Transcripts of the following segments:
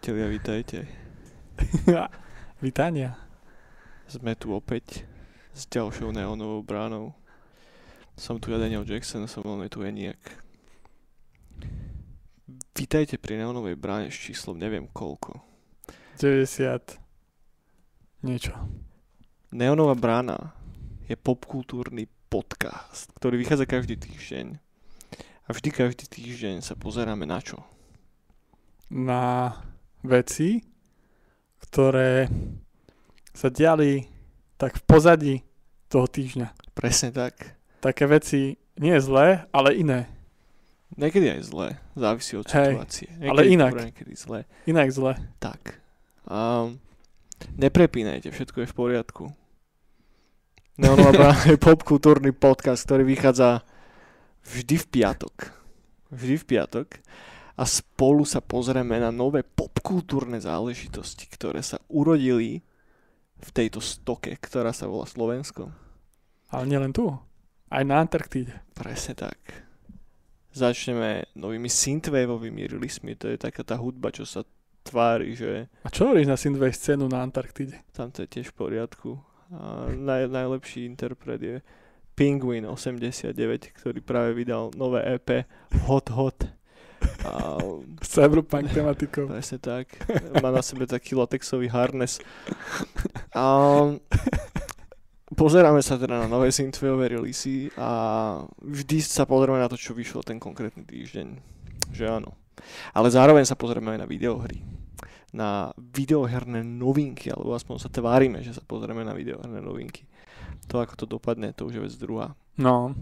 priatelia, vítajte. Vítania. Sme tu opäť s ďalšou neonovou bránou. Som tu ja Daniel Jackson, som mnou tu Eniak. Vítajte pri neonovej bráne s číslom neviem koľko. 90 niečo. Neonová brána je popkultúrny podcast, ktorý vychádza každý týždeň. A vždy každý týždeň sa pozeráme na čo? Na veci, ktoré sa diali tak v pozadí toho týždňa. Presne tak. Také veci nie zlé, ale iné. Niekedy aj zlé, závisí od Hej, situácie. ale inak. dobré, Niekedy zlé. Inak zlé. Tak. Um, neprepínajte, všetko je v poriadku. Neonová brána je popkultúrny podcast, ktorý vychádza vždy v piatok. Vždy v piatok. A spolu sa pozrieme na nové popkultúrne záležitosti, ktoré sa urodili v tejto stoke, ktorá sa volá Slovensko. Ale nielen tu. Aj na Antarktíde. Presne tak. Začneme novými synthwaveovými release'mi. To je taká tá hudba, čo sa tvári, že A čo hovoríš na Synthwave scénu na Antarktíde? tam to je tiež v poriadku. A naj, najlepší interpret je Penguin 89, ktorý práve vydal nové EP Hot Hot. A S cyberpunk tematikou. presne tak. Má na sebe taký latexový harness. A pozeráme sa teda na nové synthwaveové releasy a vždy sa pozrieme na to, čo vyšlo ten konkrétny týždeň. Že áno. Ale zároveň sa pozrieme aj na videohry. Na videoherné novinky, alebo aspoň sa tvárime, že sa pozrieme na videoherné novinky. To, ako to dopadne, to už je vec druhá. No,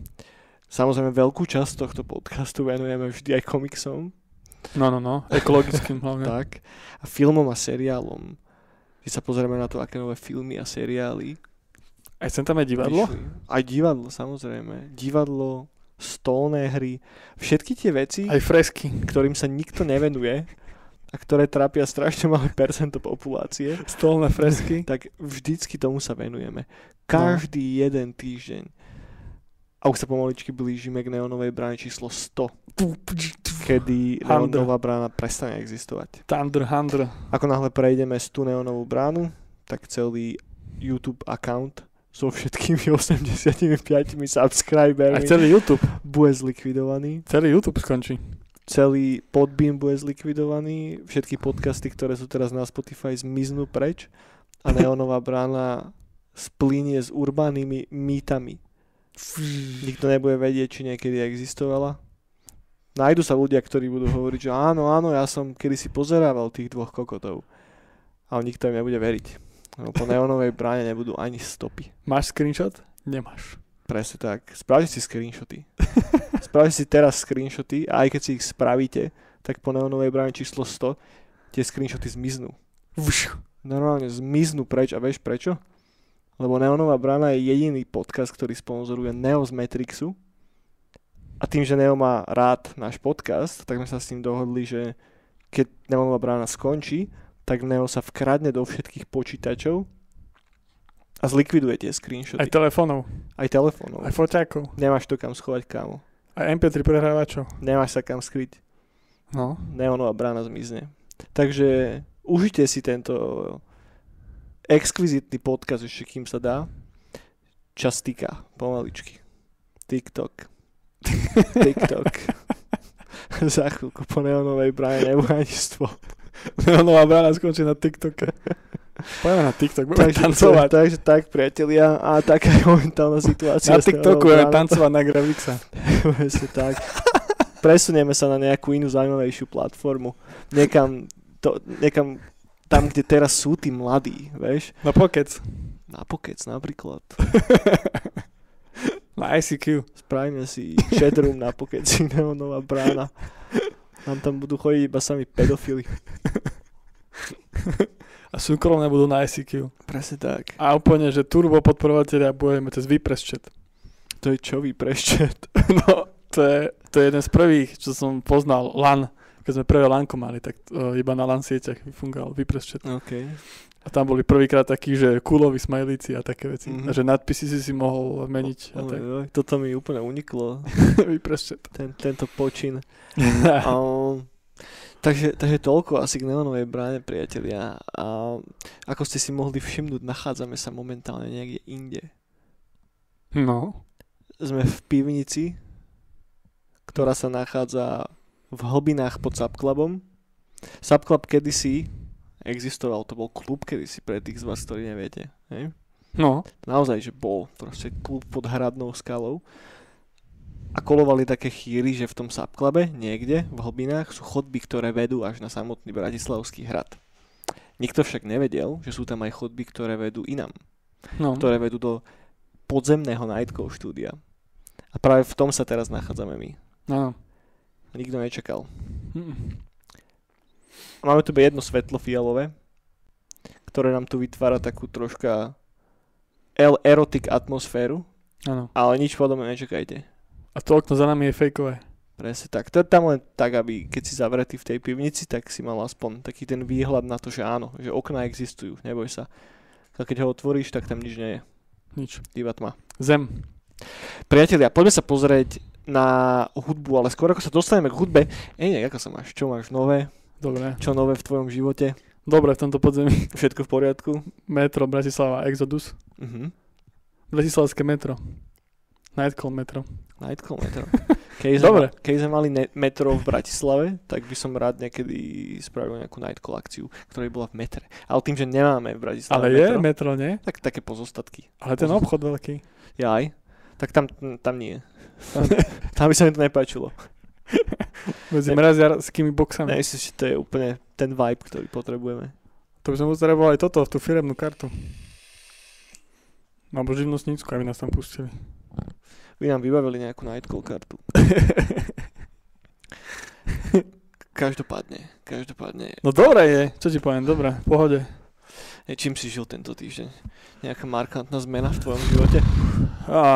Samozrejme, veľkú časť tohto podcastu venujeme vždy aj komiksom. no, no, no. Ekologickým hlavne. Tak. A filmom a seriálom. Keď sa pozrieme na to, aké nové filmy a seriály Aj sem tam je divadlo? vyšli. Aj divadlo, samozrejme. Divadlo, stolné hry, všetky tie veci, Aj fresky. ktorým sa nikto nevenuje a ktoré trápia strašne malé percento populácie, Stolné fresky. tak vždycky tomu sa venujeme. Každý jeden týždeň. A už sa pomaličky blížime k neonovej bráne číslo 100, kedy neonová brána prestane existovať. Thunder, Thunder. Ako náhle prejdeme z tú neonovú bránu, tak celý YouTube account so všetkými 85 Aj subscribermi celý YouTube. bude zlikvidovaný. Celý YouTube skončí. Celý podbeam bude zlikvidovaný. Všetky podcasty, ktoré sú teraz na Spotify, zmiznú preč. A neonová brána splínie s urbánnymi mýtami. Nikto nebude vedieť, či niekedy existovala. Nájdu sa ľudia, ktorí budú hovoriť, že áno, áno, ja som kedysi pozerával tých dvoch kokotov. Ale nikto im nebude veriť. Lebo po neonovej bráne nebudú ani stopy. Máš screenshot? Nemáš. Presne tak. Spravte si screenshoty. Spravte si teraz screenshoty a aj keď si ich spravíte, tak po neonovej bráne číslo 100 tie screenshoty zmiznú. Vš. Normálne zmiznú preč a vieš prečo? Lebo Neonová brána je jediný podcast, ktorý sponzoruje Neo z Matrixu. A tým, že Neo má rád náš podcast, tak sme sa s ním dohodli, že keď Neonová brána skončí, tak Neo sa vkradne do všetkých počítačov a zlikviduje tie screenshoty. Aj telefónov. Aj telefónov. Aj foťákov. Nemáš to kam schovať, kámo. Aj MP3 prehrávačov. Nemáš sa kam skryť. No. Neonová brána zmizne. Takže užite si tento exkvizitný podcast ešte kým sa dá. Čas týka, pomaličky. TikTok. TikTok. Za chvíľku po neonovej bráne nebude ani stvo. Nová brána skončí na TikToke. Poďme na TikTok, budeme Takže, tancovať. takže tak, priatelia, a taká je momentálna situácia. Na TikToku budeme bránou. tancovať na Gravixa. Presne tak. Presunieme sa na nejakú inú zaujímavejšiu platformu. Niekam, to, niekam tam, kde teraz sú tí mladí, vieš. Na Pockets. Na pokec napríklad. Na ICQ. Spravíme si chatroom na pokeci Neonová brána. Nám tam budú chodiť iba sami pedofily. A súkromné budú na ICQ. Presne tak. A úplne, že turbo podporovateľia budeme cez Vypress chat. To je čo vy preščet. No, to je, to je jeden z prvých, čo som poznal, LAN. Keď sme prvé LANko mali, tak uh, iba na LAN sieťach fungoval Vypress chat. OK. A tam boli prvýkrát takí, že kuloví smajlíci a také veci. Mhm. A že nadpisy si si mohol meniť a Oj, tak. oj, toto mi úplne uniklo, Vypress chat. ten, tento počin. Um, Takže, takže toľko asi k neonovej bráne, priatelia. A ako ste si mohli všimnúť, nachádzame sa momentálne niekde inde. No. Sme v pivnici, ktorá sa nachádza v hlbinách pod Subclubom. Subclub kedysi existoval, to bol klub kedysi pre tých z vás, ktorí neviete. Hej? No. Naozaj, že bol proste klub pod hradnou skalou. A kolovali také chýry, že v tom Subclube niekde v hlbinách sú chodby, ktoré vedú až na samotný Bratislavský hrad. Nikto však nevedel, že sú tam aj chodby, ktoré vedú inam. no. Ktoré vedú do podzemného Nightcall štúdia. A práve v tom sa teraz nachádzame my. Áno. Nikto nečakal. Hm. Máme tu jedno svetlo fialové, ktoré nám tu vytvára takú troška erotic atmosféru, Áno. ale nič podobné nečakajte. A to okno za nami je fejkové. Presne tak. To je tam len tak, aby keď si zavretý v tej pivnici, tak si mal aspoň taký ten výhľad na to, že áno, že okná existujú, neboj sa. A keď ho otvoríš, tak tam nič nie je. Nič. Iba tma. Zem. Priatelia, poďme sa pozrieť na hudbu, ale skôr ako sa dostaneme k hudbe, ej, ako sa máš? Čo máš nové? Dobre. Čo nové v tvojom živote? Dobre, v tomto podzemí. Všetko v poriadku? Metro, Bratislava, Exodus. Mhm. Bratislavské metro. Nightcall metro. Nightcall metro. Keď sme, Dobre. keď sme mali ne- metro v Bratislave, tak by som rád niekedy spravil nejakú Nightcall akciu, ktorá by bola v metre. Ale tým, že nemáme v Bratislave Ale je metro, metro, nie? tak také pozostatky. Ale ten obchod veľký. Jaj, tak tam, tam nie. tam by sa mi to nepáčilo. Medzi mraziarskými boxami. Nemyslím, že to je úplne ten vibe, ktorý potrebujeme. To by som potreboval aj toto, tú firemnú kartu. Alebo živnostnícku, aby nás tam pustili. Vy nám vybavili nejakú Nightcall kartu. Každopádne, každopádne. No dobre je, čo ti poviem, dobre, v pohode. E, čím si žil tento týždeň? Nejaká markantná zmena v tvojom živote?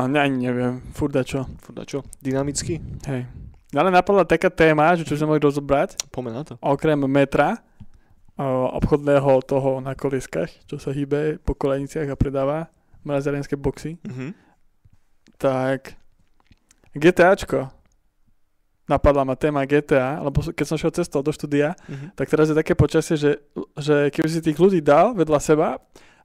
Ne, ani neviem, furda čo. Dynamicky? Hej. Ale napadla taká téma, že čo sme mohli rozobrať, Pomeň na to. okrem metra, obchodného toho na kolieskach, čo sa hýbe po koleniciach a predáva mraziarenské boxy, Mhm. tak GTAčko. Napadla ma téma GTA, lebo keď som šiel cestou do štúdia, Mhm. tak teraz je také počasie, že, že keby si tých ľudí dal vedľa seba,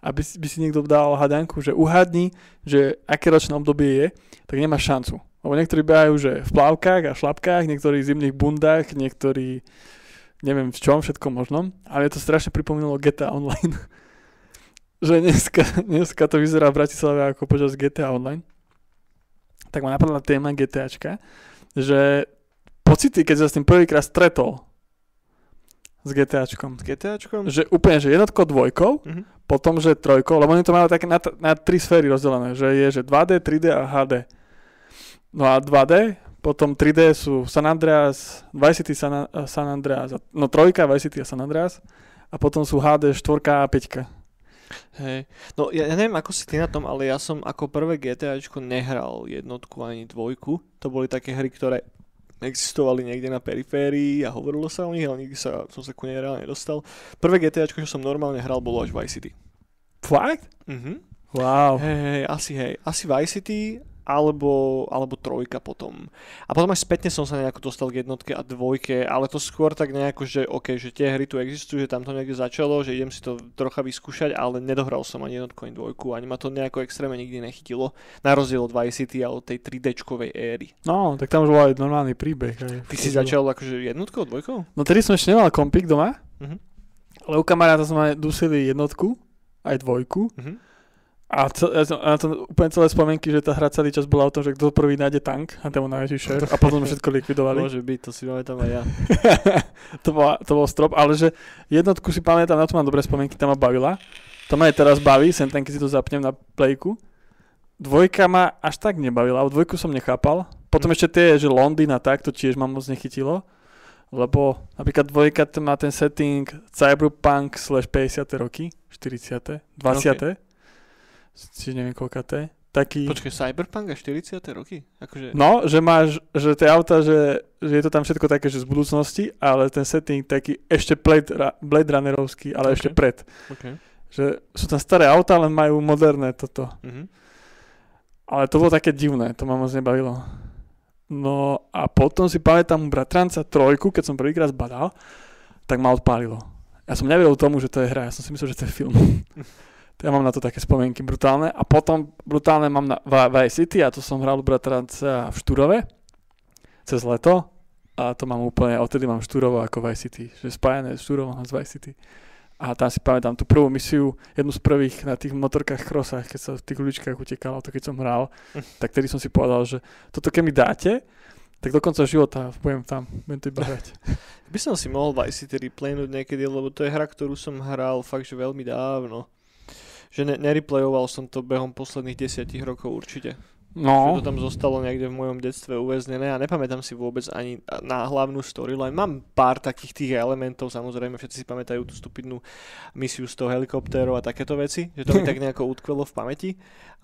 aby si, by si niekto dal hadanku, že uhadni, že aké ročné obdobie je, tak nemá šancu. Lebo niektorí behajú, že v plávkach a šlapkách, niektorí v zimných bundách, niektorí neviem v čom, všetko možnom, ale to strašne pripomínalo GTA Online. že dneska, dneska to vyzerá v Bratislave ako počas GTA Online. Tak ma napadla téma GTAčka, že pocity, keď sa s tým prvýkrát stretol s GTAčkom, S GTAčkom? že úplne, že jednotkou, dvojkou, Mhm. potom, že trojkou, lebo oni to majú také na, na tri sféry rozdelené, že je, že 2D, 3D a HD. No a 2D, potom 3D sú San Andreas, Vice City San, San Andreas, no trojka, Vice City a San Andreas, a potom sú HD, štvorka a peťka. Hej. No ja, ja neviem, ako si ty na tom, ale ja som ako prvé GTAčko nehral jednotku ani dvojku. To boli také hry, ktoré existovali niekde na periférii a hovorilo sa o nich, ale nikdy sa, som sa ku nej reálne nedostal. Prvé GTAčko, čo som normálne hral, bolo až Vice City. Fakt? Mhm. Wow. Hej, hej, asi hej. Asi Vice City alebo, alebo trojka potom. A potom až spätne som sa nejako dostal k jednotke a dvojke, ale to skôr tak nejako, že OK, že tie hry tu existujú, že tam to niekde začalo, že idem si to trocha vyskúšať, ale nedohral som ani jednotku, ani dvojku, ani ma to nejako extrémne nikdy nechytilo, na rozdiel od Vice City a od tej 3Dčkovej éry. No, tak tam už bol aj normálny príbeh. Aj Ty si začal akože jednotkou, dvojkou? No tedy som ešte nemal kompik doma, Mhm. ale u kamaráta sme dusili jednotku, aj dvojku. Mhm. A to, ja som, ja to úplne celé spomienky, že tá hra celý čas bola o tom, že kto prvý nájde tank a ten bol najväčší šéf a potom všetko likvidovali. Môže byť, to si pamätám aj ja. to, bol, to bol strop, ale že jednotku si pamätám, na to mám dobré spomienky, tam ma bavila. To ma aj teraz baví, sem ten, keď si to zapnem na plejku. Dvojka ma až tak nebavila, ale dvojku som nechápal. Potom ešte tie, že Londýn a tak, to tiež ma moc nechytilo. Lebo napríklad dvojka má ten setting Cyberpunk slash 50. roky, 40. 20. Čiže neviem koľka to je. Taký... Počkaj, Cyberpunk a 40. roky? Akože... No, že máš, že tie auta, že, že je to tam všetko také, že z budúcnosti, ale ten setting taký ešte Blade, Blade Runnerovský, ale Ok. ešte pred. Okay. Že sú tam staré auta, ale majú moderné toto. Mhm. Ale to bolo také divné, to ma moc nebavilo. No a potom si pamätám bratranca trojku, keď som prvýkrát zbadal, tak ma odpálilo. Ja som nevedel tomu, že to je hra, ja som si myslel, že to je film. ja mám na to také spomienky brutálne. A potom brutálne mám na Vice City a to som hral u bratranca v Štúrove cez leto a to mám úplne, odtedy mám Štúrovo ako Vice City, že spájane s Štúrovom a Vice City. A tam si pamätám tú prvú misiu, jednu z prvých na tých motorkách krosách, keď sa v tých uličkách utekalo, to keď som hral, tak tedy som si povedal, že toto keď mi dáte, tak do konca života budem tam, budem to iba hrať. By som si mohol Vice City replaynúť niekedy, lebo to je hra, ktorú som hral fakt, že veľmi dávno. Že ne- nereplayoval som to behom posledných desiatich rokov určite. No. Že to tam zostalo niekde v mojom detstve uväznené a nepamätám si vôbec ani na hlavnú storyline. Mám pár takých tých elementov, samozrejme všetci si pamätajú tú stupidnú misiu s tou helikoptérov a takéto veci, že to mi tak nejako utkvelo v pamäti,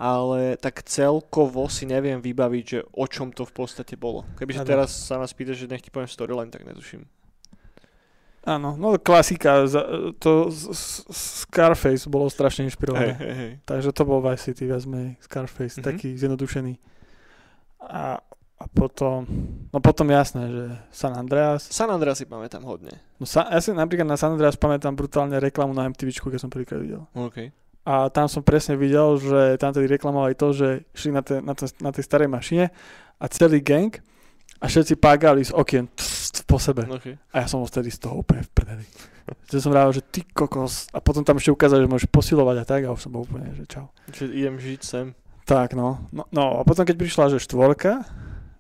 ale tak celkovo si neviem vybaviť, že o čom to v podstate bolo. Kebyže teraz sa ma spýtaš, že nech ti poviem storyline, tak netuším. Áno, no klasika, to Scarface bolo strašne inšpirované. Hey, hey, hey. Takže to bol Vice City, viac menej Scarface, mm-hmm. taký zjednodušený. A, a potom, no potom jasné, že San Andreas. San Andreas si pamätám hodne. No sa, ja si napríklad na San Andreas pamätám brutálne reklamu na MTVčku, keď som prvýkrát videl. Okay. A tam som presne videl, že tam tedy reklamovali to, že šli na, te, na, te, na tej starej mašine a celý gang a všetci págali z okien po sebe. Okay. A ja som vtedy z toho úplne v prdeli. Že som rával, že ty kokos. A potom tam ešte ukázali, že môžeš posilovať a tak a už som bol úplne, že čau. Že idem žiť sem. Tak, no. no. No a potom keď prišla, že štvorka,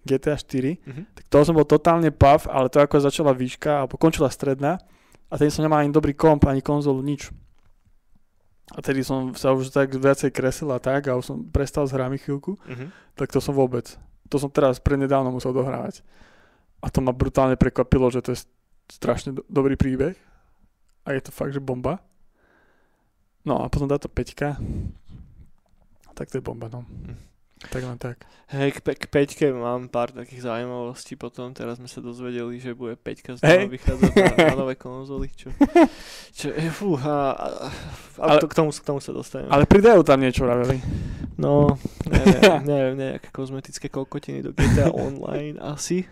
GTA 4, mm-hmm. tak to som bol totálne pav, ale to ako začala výška, alebo končila stredná a tedy som nemal ani dobrý komp, ani konzolu, nič. A tedy som sa už tak viacej kresil a tak a už som prestal s hrami chvíľku, mm-hmm. tak to som vôbec to som teraz prednedávno musel dohrávať. A to ma brutálne prekvapilo, že to je strašne do- dobrý príbeh. A je to fakt, že bomba. No a potom táto peťka. Tak to je bomba, no. Hm. Tak len tak. Hej, k, pe- k peťke mám pár takých zaujímavostí potom. Teraz sme sa dozvedeli, že bude peťka znova hey. vychádzať na, na nové konzoly. Čo, čo je, fú, a, a, a ale, to, k, tomu, k tomu sa dostaneme. Ale pridajú tam niečo, Raveli. No, neviem, neviem, nejaké kozmetické kokotiny do GTA Online asi.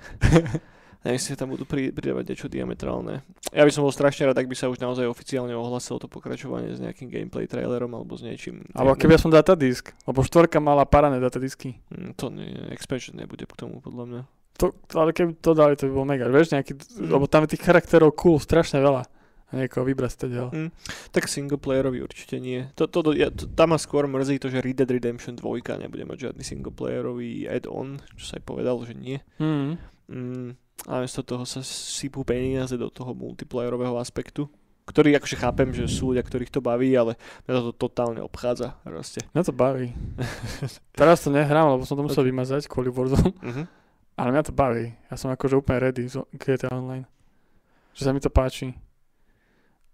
Neviem, si tam budú pridávať niečo diametrálne. Ja by som bol strašne rád, ak by sa už naozaj oficiálne ohlasilo to pokračovanie s nejakým gameplay trailerom alebo s niečím. Alebo keby som datadisk, lebo štvorka mala parané datadisky. Mm, to nie, expansion nebude k tomu podľa mňa. To, ale keby to dali, to by bolo mega. Vieš, nejaký, mm. lebo tam je tých charakterov cool, strašne veľa. Niekoho vybrať ste mm. Tak singleplayerovi určite nie. To, to, to, ja, to, tam ma skôr mrzí to, že Red Dead Redemption 2 nebude mať žiadny singleplayerový add-on, čo sa aj povedal, že nie. Mm. Mm, a miesto toho sa sypú peniaze do toho multiplayerového aspektu ktorý akože chápem, že sú ľudia, ktorých to baví, ale mňa to totálne obchádza proste. Mňa to baví. Teraz to nehrám, lebo som to musel vymazať kvôli Warzone. Uh-huh. Ale mňa to baví. Ja som akože úplne ready z GTA Online. Že sa mi to páči.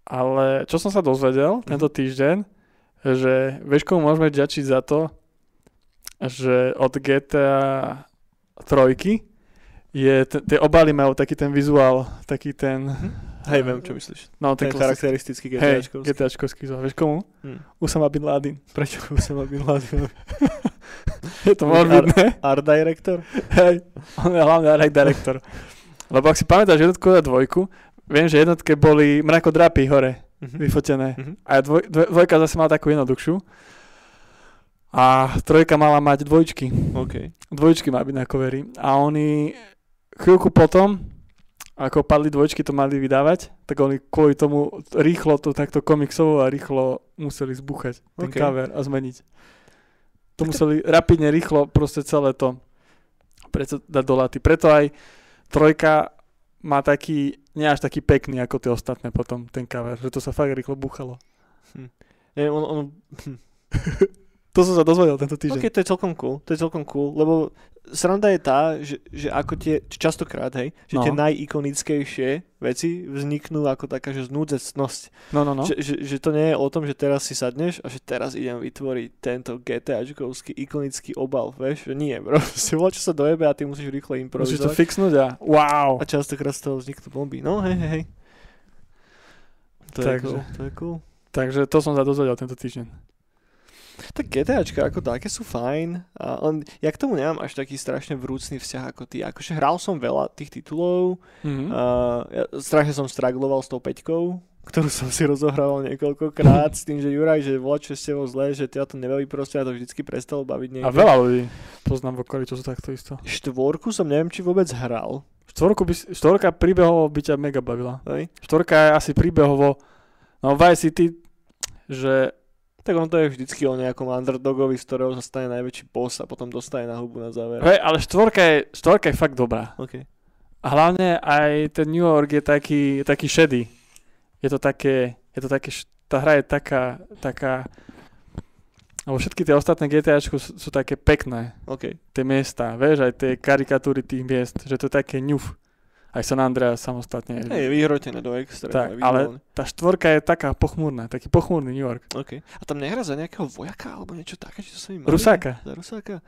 Ale čo som sa dozvedel uh-huh. tento týždeň, že vieš komu môžeme ďačiť za to, že od GTA trojky je, t- tie obaly majú taký ten vizuál, taký ten... Hm? Hej, viem, čo myslíš. No, ten, ten charakteristický GTAčkovský. Hej, GTAčkovský vizuál. Vieš komu? Hm. Usama Bin Laden. Prečo Usama Bin Laden? je to morbidné. Art, art director? Hej, on je hlavne art director. Lebo ak si pamätáš jednotku a dvojku, viem, že jednotke boli mrakodrapy hore uh-huh. vyfotené. Uh-huh. A dvoj, dvoj, dvojka zase mala takú jednoduchšiu. A trojka mala mať dvojčky. Okay. Dvojčky má byť na coveri. A oni chvíľku potom, ako padli dvojčky, to mali vydávať, tak oni kvôli tomu rýchlo to takto komiksovo a rýchlo museli zbuchať ten okay. cover a zmeniť. To museli rapidne, rýchlo proste celé to preto dať do laty. Preto aj trojka má taký, nie až taký pekný ako tie ostatné potom, ten cover, že to sa fakt rýchlo buchalo. Hm. Je, on, on... to som sa dozvedel tento týždeň. Ok, to je celkom cool, to je celkom cool, lebo sranda je tá, že, že ako tie, častokrát, hej, že no. tie najikonickejšie veci vzniknú ako taká, že znúdzecnosť. No, no, no. Že, že, že to nie je o tom, že teraz si sadneš a že teraz idem vytvoriť tento GTAčkovský ikonický obal, vieš, že nie, bro. Si čo sa dojebe a ty musíš rýchle improvizovať. Musíš to fixnúť a wow. A častokrát z toho vzniknú bomby. No, hej, hej, hej. To Takže, je cool, to je cool. Takže to som sa dozvedel tento týždeň. Tak GTAčka ako také sú fajn. A on, ja k tomu nemám až taký strašne vrúcný vzťah ako ty. Akože hral som veľa tých titulov. Mhm. A ja strašne som stragloval s tou peťkou, ktorú som si rozohrával niekoľkokrát s tým, že Juraj, že voľa čo ste vo zle, že ťa to nebaví proste a to vždycky prestalo baviť niekde. A veľa ľudí poznám v okolí, čo sú takto isto. Štvorku som neviem, či vôbec hral. Štvorku by, štvorka príbehovo by ťa mega bavila. Hej? Štvorka je asi príbehovo, no Vice City, že Tak on to je vždycky o nejakom underdogovi, z ktorého sa stane najväčší boss a potom dostane na hubu na záver. hej, ale štvorka je, štvorka je fakt dobrá. OK. A hlavne aj ten New York je taký, taký šedý. Je to také, je to také, tá hra je taká, taká, alebo všetky tie ostatné GTAčku sú, sú také pekné, OK. tie miesta, vieš, aj tie karikatúry tých miest, že to je také ňuf. Aj San Andreas samostatne. Hej, vyhrotené do extrému. Tak, ale tá štvorka je taká pochmúrna, taký pochmúrny New York. OK. A tam nehrá za nejakého vojaka alebo niečo také, či to sa mi mali? Rusáka. Za Rusáka?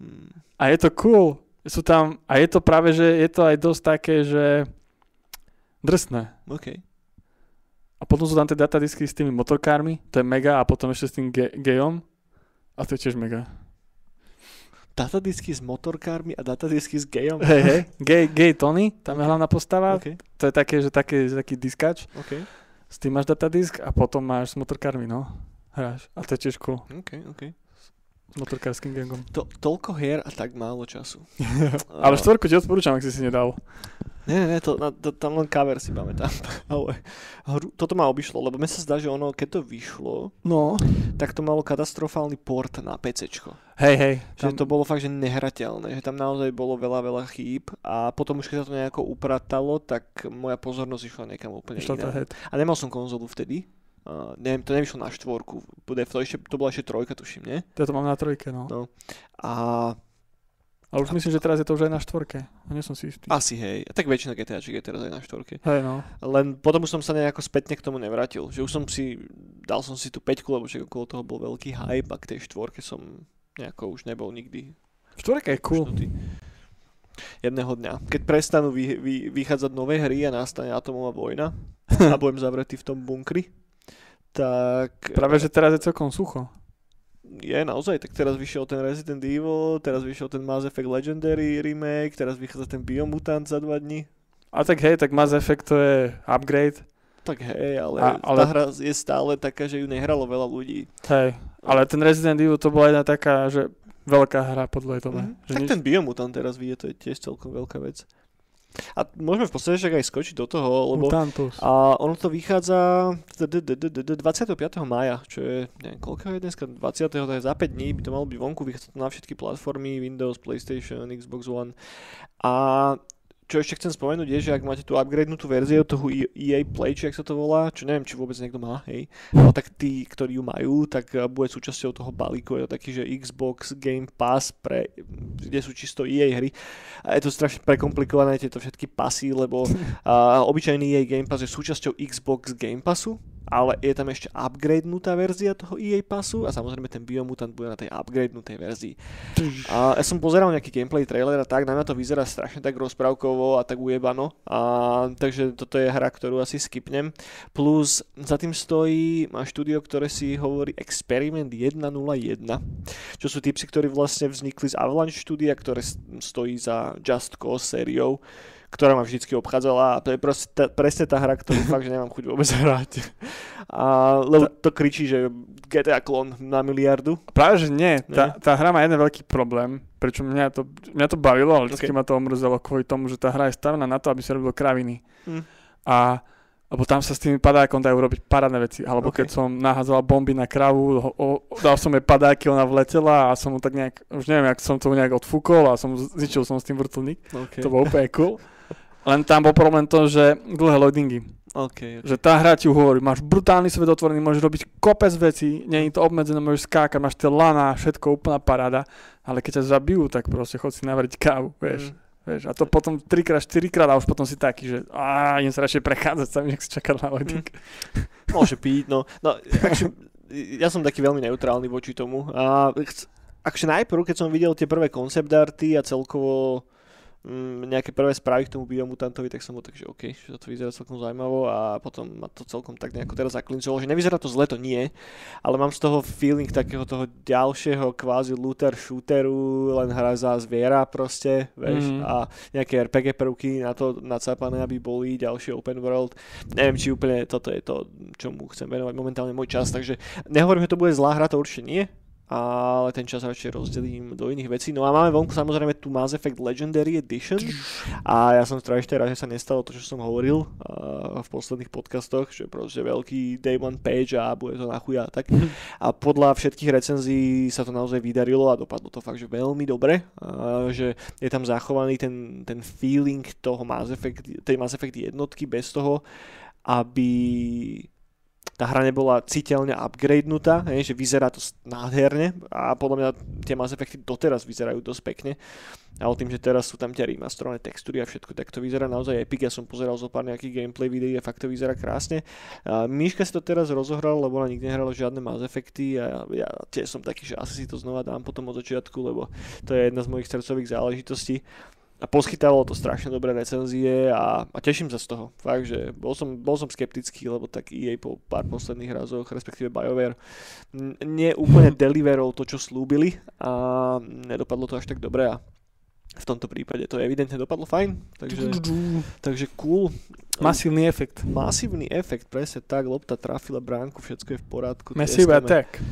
Hmm. A je to cool. Sú tam, a je to práve, že je to aj dosť také, že drsné. OK. A potom sú tam tie datadisky s tými motorkármi, to je mega, a potom ešte s tým ge- gejom, a to je tiež mega. Datadisky s motorkármi a datadisky s gejom? Hej, hej, gej, gej Tony, tam je hlavná postava, OK. to je také, že také, že taký diskač, OK. s tým máš datadisk a potom máš s motorkármi, no, hráš. A to je tiež cool, OK. OK. S motorkárským gangom. To, toľko hier a tak málo času. Ale štvorku ti odporúčam, ak si si nedal. Nie, nie, to, na, to, tam len cover si pamätám. Ale hru, toto ma obišlo, lebo mne sa zdá, že ono, keď to vyšlo, No. tak to malo katastrofálny port na PCčko. Hej, hej. Že to bolo fakt, že nehrateľné, že tam naozaj bolo veľa, veľa chýb a potom už keď sa to nejako upratalo, tak moja pozornosť išla niekam úplne Išla head. A nemal som konzolu vtedy. Uh, neviem, to nevyšlo na štvorku. To, ešte, to bola ešte trojka, tuším, nie? Ja to mám na trojke, no. No. A Ale už myslím, že teraz je to už aj na štvorke. A nie som si istý. asi hej. Tak väčšina GTAčiek je teraz aj na štvorke. Hej, no. Len potom už som sa nejako spätne k tomu nevrátil. Že už som si, dal som si tú peťku, lebo však okolo toho bol veľký hype a k tej štvorke som nejako už nebol nikdy Štvorka je cool. Šnutý. Jedného dňa, keď prestanú vy, vy, vychádzať nové hry a nastane atomová vojna a budem zavretý v tom bunkri, tak Práve, že teraz je celkom sucho. je naozaj, tak teraz vyšiel ten Resident Evil, teraz vyšiel ten Mass Effect Legendary remake, teraz vychádza ten Biomutant za dva dní. A tak hej, tak Mass Effect to je upgrade. Tak hej, ale, A- ale- tá hra je stále taká, že ju nehralo veľa ľudí. Hej. Ale ten Resident Evil to bola jedna taká, že veľká hra podľa toho. Mhm. Že Tak nič... ten Biomutant teraz vyje, to je tiež celkom veľká vec. A môžeme v podstate však aj skočiť do toho, lebo Mutantus. A ono to vychádza d- d- d- d- d- 25. maja, čo je, neviem, koľko je dneska? 20. to je za 5 dní, by to malo byť vonku, vychádza to na všetky platformy, Windows, PlayStation, Xbox One. A čo ešte chcem spomenúť je, že ak máte tú upgradenutú verziu toho E- EA Play, či ak sa to volá, čo neviem, či vôbec niekto má, hej, ale tak tí, ktorí ju majú, tak eh, bude súčasťou toho balíku, je to taký, že Xbox Game Pass, pre, kde sú čisto EA hry. A je to strašne prekomplikované, tieto všetky pasy, lebo a obyčajný EA Game Pass je súčasťou Xbox Game Passu, ale je tam ešte upgradenutá verzia toho EA Passu a samozrejme ten Biomutant bude na tej upgradenutej verzii. A ja som pozeral nejaký gameplay trailer a tak, na mňa to vyzerá strašne tak rozprávkovo a tak ujebano. A, takže toto je hra, ktorú asi skipnem. Plus za tým stojí štúdio, ktoré si hovorí Experiment 101, čo sú typsi, ktorí vlastne vznikli z Avalanche štúdia, ktoré stojí za Just Cause sériou ktorá ma vždycky obchádzala a to je proste tá, presne tá hra, ktorú fakt, že nemám chuť vôbec hrať. A, lebo to kričí, že GTA klon na miliardu. Práve, že nie. Tá, tá hra má jeden veľký problém, prečo mňa to, mňa to bavilo, ale vždy Ok. ma to omrzelo kvôli tomu, že tá hra je stavená na to, aby sa robilo kraviny. Hm. A lebo tam sa s tými padákom dajú robiť parádne veci. Alebo Ok. keď som nahádzala bomby na kravu, ho, o, dal som jej padáky, ona vletela a som mu tak nejak, už neviem, jak som to nejak odfúkol a som zničil som s tým vrtulník. Okay. To bolo úplne cool. Len tam bol problém to, že dlhé loadingy. Okay, Že tá hra ti hovorí, máš brutálny svet otvorený, môžeš robiť kopec vecí, nie je to obmedzené, môžeš skákať, máš tie lana, všetko úplná paráda, ale keď ťa zabijú, tak proste chod si navariť kávu, vieš. Mm. vieš. A to potom 3 krát, 4 krát a už potom si taký, že á, idem sa radšej prechádzať sa, nech si čakať na loading. Môže piť, no. no akže, ja som taký veľmi neutrálny voči tomu. A akže najprv, keď som videl tie prvé concept arty a celkovo mm, nejaké prvé správy k tomu biomutantovi, tak som bol tak, že OK, že to vyzerá celkom zaujímavo a potom ma to celkom tak nejako teraz zaklincovalo, že nevyzerá to zle, to nie, ale mám z toho feeling takého toho ďalšieho kvázi looter shooteru, len hra za zviera proste, vieš, mm. a nejaké RPG prvky na to nacápané, aby boli ďalšie open world. Neviem, či úplne toto je to, čomu chcem venovať momentálne môj čas, takže nehovorím, že to bude zlá hra, to určite nie, ale ten čas radšej rozdelím do iných vecí. No a máme vonku samozrejme tu Mass Effect Legendary Edition a ja som strašne rád, že sa nestalo to, čo som hovoril uh, v posledných podcastoch, že proste veľký day one page a bude to na chuja tak. A podľa všetkých recenzií sa to naozaj vydarilo a dopadlo to fakt, že veľmi dobre, uh, že je tam zachovaný ten, ten feeling toho Mass Effect, tej Mass Effect jednotky bez toho, aby tá hra nebola citeľne upgradenutá, hej, že vyzerá to nádherne a podľa mňa tie Mass Effecty doteraz vyzerajú dosť pekne. Ale tým, že teraz sú tam tie remasterované textúry a všetko, tak to vyzerá naozaj epic. Ja som pozeral zo pár nejakých gameplay videí a fakt to vyzerá krásne. A Míška si to teraz rozohral, lebo ona nikdy nehrala žiadne Mass Effecty a ja tiež som taký, že asi si to znova dám potom od začiatku, lebo to je jedna z mojich srdcových záležitostí a poskytávalo to strašne dobré recenzie a, a teším sa z toho. Fakt, že bol som, bol som skeptický, lebo tak EA po pár posledných razoch, respektíve BioWare, neúplne deliverol to, čo slúbili a nedopadlo to až tak dobre a v tomto prípade to evidentne dopadlo fajn, takže, takže cool. Masívny efekt. Masívny efekt, presne tak, lopta trafila bránku, všetko je v porádku. Massive attack.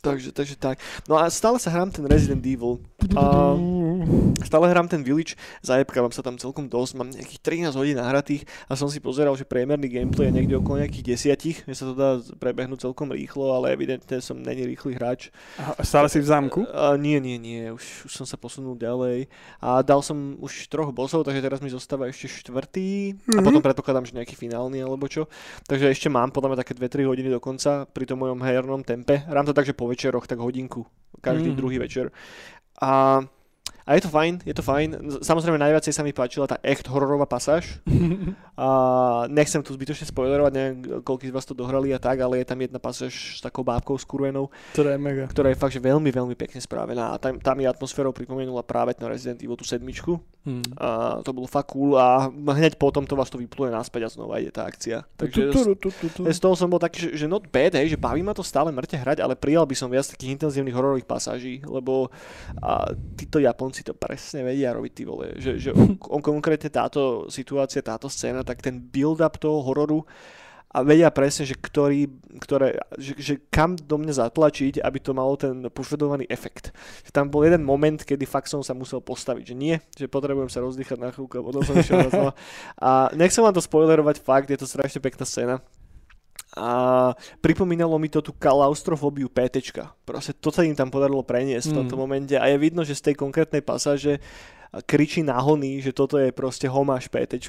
Takže, takže tak. No a stále sa hrám ten Resident Evil. A stále hrám ten Village, zajebkávam sa tam celkom dosť, mám nejakých 13 hodín nahratých a som si pozeral, že priemerný gameplay je niekde okolo nejakých desiatich, že sa to dá prebehnúť celkom rýchlo, ale evidentne som není rýchly hráč. A stále si v zámku? A, nie, nie, nie, už, už som sa posunul ďalej a dal som už troch bossov, takže teraz mi zostáva ešte štvrtý mm-hmm. a potom predpokladám, že nejaký finálny alebo čo. Takže ešte mám podľa mňa také 2-3 hodiny do konca pri tom mojom hernom tempe. Hrám to tak, že po večeroch tak hodinku, každý mm. druhý večer. A a je to fajn, je to fajn. Samozrejme najviac sa mi páčila tá echt hororová pasáž. a nechcem tu zbytočne spoilerovať, neviem, koľko z vás to dohrali a tak, ale je tam jedna pasáž s takou bábkou skurvenou. Ktorá je mega. Ktorá je fakt, že veľmi, veľmi pekne správená. A tam, tam mi atmosférou pripomenula práve na Resident Evil tú sedmičku. Hmm. A to bolo fakt cool a hneď potom to vás to vypluje naspäť a znova ide tá akcia. Takže z toho som bol taký, že, že not bad, hej, že baví ma to stále mŕte hrať, ale prijal by som viac takých intenzívnych hororových pasáží, lebo a, títo Japonci to presne vedia robiť, ty vole. Že, že on, on, konkrétne táto situácia, táto scéna, tak ten build-up toho hororu a vedia presne, že, ktorý, ktoré, že, že kam do mňa zatlačiť, aby to malo ten požadovaný efekt. Že tam bol jeden moment, kedy fakt som sa musel postaviť, že nie, že potrebujem sa rozdýchať na chvíľku potom som išiel A nechcem vám to spoilerovať, fakt, je to strašne pekná scéna. A pripomínalo mi to tú klaustrofóbiu PT. Proste to sa im tam podarilo preniesť mm. v tomto momente a je vidno, že z tej konkrétnej pasáže kričí nahony, že toto je proste homáš PT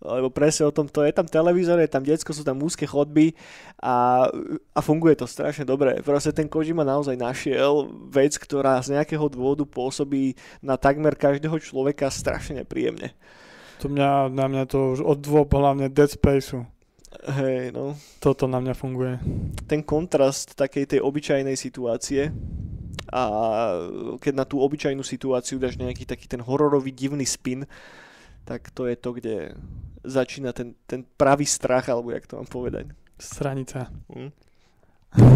lebo presne o tom to je tam televízor, je tam detsko, sú tam úzke chodby a, a funguje to strašne dobre. Proste ten Kojima naozaj našiel vec, ktorá z nejakého dôvodu pôsobí na takmer každého človeka strašne nepríjemne. To mňa, na mňa to už od dvoch hlavne Dead Spaceu. Hej, no. Toto na mňa funguje. Ten kontrast takej tej obyčajnej situácie a keď na tú obyčajnú situáciu dáš nejaký taký ten hororový divný spin, tak to je to, kde začína ten, ten pravý strach, alebo jak to mám povedať. Stranica. Hm.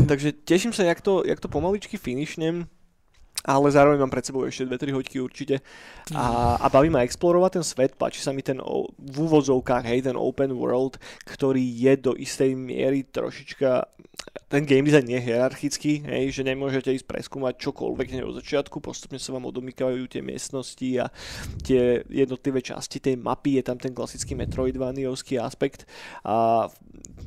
Takže teším sa, jak to, jak to pomaličky finišnem, ale zároveň mám pred sebou ešte 2-3 hoďky určite. A, a baví ma explorovať ten svet, páči sa mi ten v úvodzovkách, hej, ten open world, ktorý je do istej miery trošička ten game design je hierarchický, hej, že nemôžete ísť preskúmať čokoľvek hneď od začiatku, postupne sa vám odomykajú tie miestnosti a tie jednotlivé časti tej mapy, je tam ten klasický metroidvaniovský aspekt a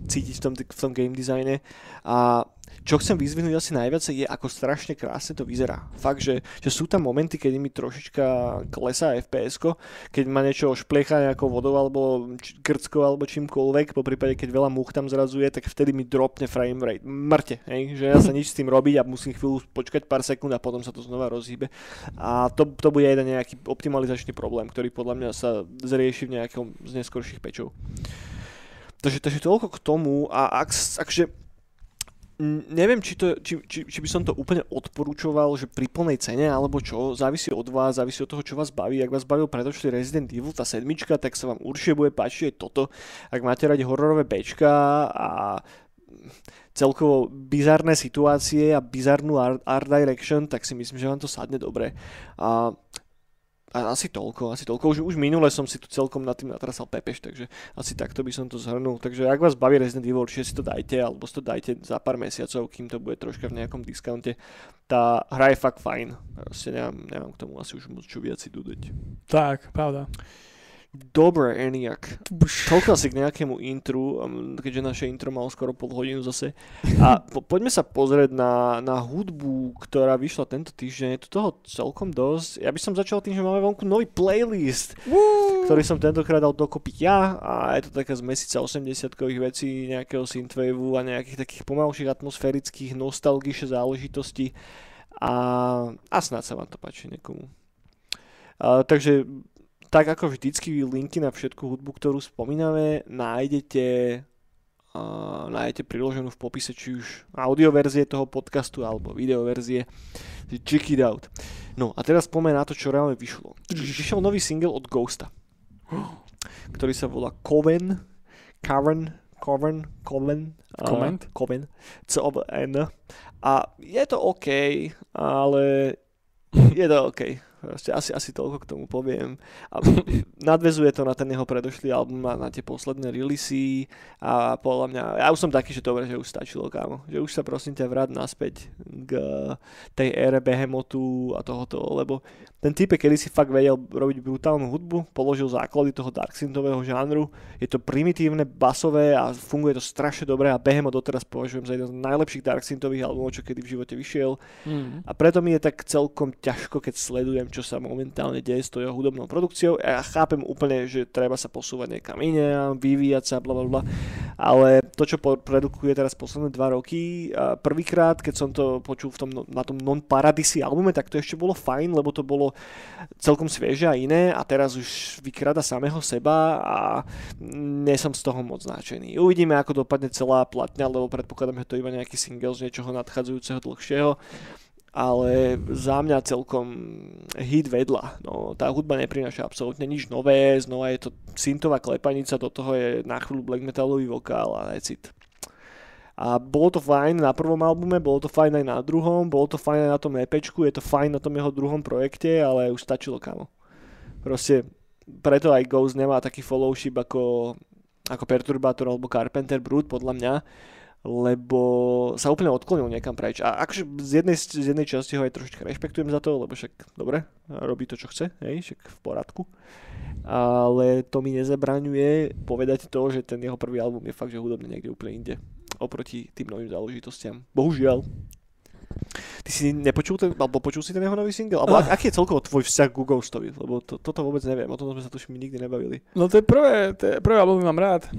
cítiť v tom, v tom game designe. A čo chcem vyzvihnúť asi najviac je, ako strašne krásne to vyzerá. Fakt, že, že sú tam momenty, kedy mi trošička klesá fps keď ma niečo šplecha nejakou vodou alebo krckou alebo čímkoľvek, po prípade keď veľa múch tam zrazuje, tak vtedy mi dropne frame rate. Mŕte, hej? že ja sa nič s tým robiť a musím chvíľu počkať pár sekúnd a potom sa to znova rozhýbe. A to, to bude jeden nejaký optimalizačný problém, ktorý podľa mňa sa zrieši v nejakom z neskorších pečov. Takže, takže toľko k tomu a ak, akže neviem, či, to, či, či, či by som to úplne odporúčoval, že pri plnej cene, alebo čo, závisí od vás, závisí od toho, čo vás baví. Ak vás bavil predošlý Resident Evil, tá sedmička, tak sa vám určite bude páčiť aj toto. Ak máte radi hororové bečka a celkovo bizarné situácie a bizarnú art, art direction, tak si myslím, že vám to sadne dobre. A a asi toľko, asi toľko. Už, už minule som si tu celkom nad tým natrasal pepeš, takže asi takto by som to zhrnul. Takže ak vás baví Resident Evil, určite si to dajte, alebo si to dajte za pár mesiacov, kým to bude troška v nejakom discounte. Tá hra je fakt fajn. Proste nemám, nemám k tomu asi už moc čo viac si dodať. Tak, pravda. Dobre, Eniak. K nejakému intru, um, keďže naše intro malo skoro pol hodinu zase. A po, poďme sa pozrieť na, na hudbu, ktorá vyšla tento týždeň. Je tu toho celkom dosť. Ja by som začal tým, že máme vonku nový playlist, Woo! ktorý som tentokrát dal dokopy ja a je to taká z mesiaca 80-kových vecí, nejakého synthwaveu a nejakých takých pomalších atmosférických nostalgiších záležitostí a, a snad sa vám to páči niekomu. Uh, takže tak ako vždycky linky na všetku hudbu, ktorú spomíname, nájdete uh, nájdete priloženú v popise či už audioverzie toho podcastu alebo videoverzie. Check it out. No a teraz poďme na to, čo reálne vyšlo. Vyšiel nový single od Ghosta, ktorý sa volá Coven, Coven, Coven, Coven, Comment? Uh, Coven, C-O-V-N. A je to OK, ale je to OK. Proste asi, asi toľko k tomu poviem. A nadvezuje to na ten jeho predošlý album a na tie posledné releasy a podľa mňa, ja už som taký, že dobre, že už stačilo, kámo. Že už sa prosím ťa vráť naspäť k tej ére Behemotu a tohoto, lebo ten type, kedy si fakt vedel robiť brutálnu hudbu, položil základy toho darksyntového žánru, je to primitívne, basové a funguje to strašne dobre a Behemoth doteraz považujem za jeden z najlepších darksyntových albumov, čo kedy v živote vyšiel. Mm. A preto mi je tak celkom ťažko, keď sledujem neviem, čo sa momentálne deje s tou jeho hudobnou produkciou. Ja chápem úplne, že treba sa posúvať niekam iné, vyvíjať sa, bla, bla. Ale to, čo produkuje teraz posledné dva roky, prvýkrát, keď som to počul v tom, no, na tom Non Paradisi albume, tak to ešte bolo fajn, lebo to bolo celkom svieže a iné a teraz už vykrada samého seba a nie som z toho moc značený. Uvidíme, ako dopadne celá platňa, lebo predpokladám, že to iba nejaký single z niečoho nadchádzajúceho dlhšieho ale za mňa celkom hit vedľa. No, tá hudba neprináša absolútne nič nové, znova je to syntová klepanica, do toho je na chvíľu black metalový vokál a necit. A bolo to fajn na prvom albume, bolo to fajn aj na druhom, bolo to fajn aj na tom EPčku, je to fajn na tom jeho druhom projekte, ale už stačilo kamo. Proste preto aj Ghost nemá taký followship ako, ako Perturbator alebo Carpenter Brute podľa mňa, lebo sa úplne odklonil niekam preč. A akože z jednej, z jednej časti ho aj trošička rešpektujem za to, lebo však dobre, robí to, čo chce, hej, však v poradku. Ale to mi nezabraňuje povedať to, že ten jeho prvý album je fakt, že hudobne niekde úplne inde. Oproti tým novým záležitostiam. Bohužiaľ. Ty si nepočul ten, alebo počul si ten jeho nový single? Alebo uh. aký je celkovo tvoj vzťah k Ghostovi? Lebo to, toto vôbec neviem, o tom sme sa tuším nikdy nebavili. No to je prvé, to je prvé album mám rád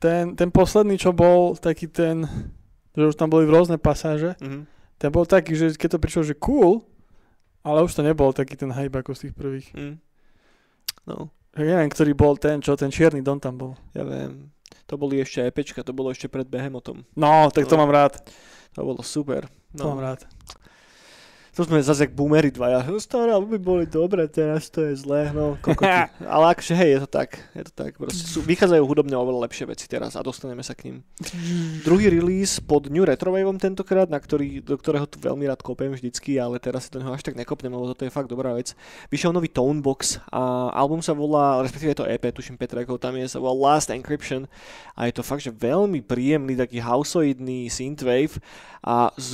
ten, ten posledný, čo bol, taký ten, že už tam boli rôzne pasáže, mm-hmm. ten bol taký, že keď to prišlo, že cool, ale už to nebol taký ten hype ako z tých prvých. Mm. No. Ja neviem, ktorý bol ten, čo ten čierny Don tam bol. Ja viem. To boli ešte EPčka, to bolo ešte pred Behemotom. No, tak to, to mám rád. To bolo super. No. To mám rád. To sme zase jak boomery dvaja. No, staré by boli dobre, teraz to je zlé. No, Ale akože hej, je to tak. Je to tak. Proste sú, vychádzajú hudobne oveľa lepšie veci teraz a dostaneme sa k ním. Druhý release pod New Retrowaveom tentokrát, na ktorý, do ktorého tu veľmi rád kopem vždycky, ale teraz si do neho až tak nekopnem, lebo toto je fakt dobrá vec. Vyšiel nový Tonebox a album sa volá, respektíve je to EP, tuším 5 trackov tam je, sa volá Last Encryption a je to fakt, že veľmi príjemný taký houseoidný synthwave a s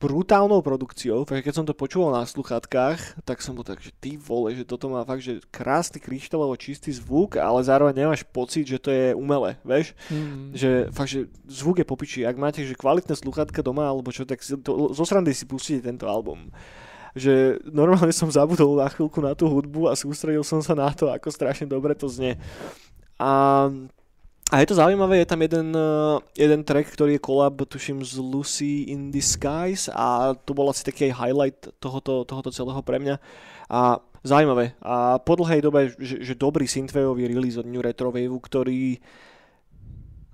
brutálnou produkciou, takže keď som to počúval na sluchátkach, tak som bol tak, že ty vole, že toto má fakt, že krásny kryštálovo čistý zvuk, ale zároveň nemáš pocit, že to je umelé, vieš? Mm. Že fakt, že zvuk je popičí. Ak máte že kvalitné sluchátka doma alebo čo, tak si to, zo srandy si pustíte tento album že normálne som zabudol na chvíľku na tú hudbu a sústredil som sa na to, ako strašne dobre to znie. A a je to zaujímavé, je tam jeden, eh, jeden track, ktorý je collab, tuším, z Lucy in Disguise a to bol asi taký highlight tohoto, tohoto celého pre mňa. A zaujímavé. A po dlhej dobe, že, že dobrý synthwaveový release od New Retro Wave, ktorý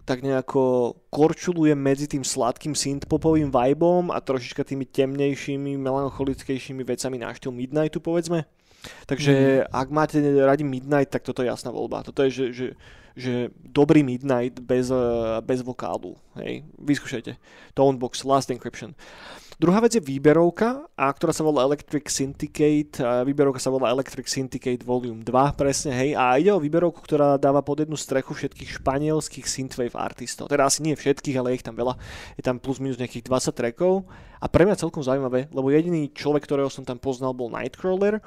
tak nejako korčuluje medzi tým sladkým synthpopovým vibom a trošička tými temnejšími, melancholickejšími vecami na štýl Midnightu, povedzme. Takže mm. ak máte radi Midnight, tak toto je jasná voľba. Toto je, že, že, že dobrý Midnight bez, eh, bez vokálu. Hej, vyskúšajte. Tonebox, Last Encryption. Druhá vec je výberovka, a ktorá sa volá Electric Syndicate. Výberovka sa volá Electric Syndicate Volume 2, presne, hej. A ide o výberovku, ktorá dáva pod jednu strechu všetkých španielských synthwave artistov. Teda asi nie všetkých, ale je ich tam veľa. Je tam plus minus nejakých 20 trackov. A pre mňa celkom zaujímavé, lebo jediný človek, ktorého som tam poznal, bol Nightcrawler.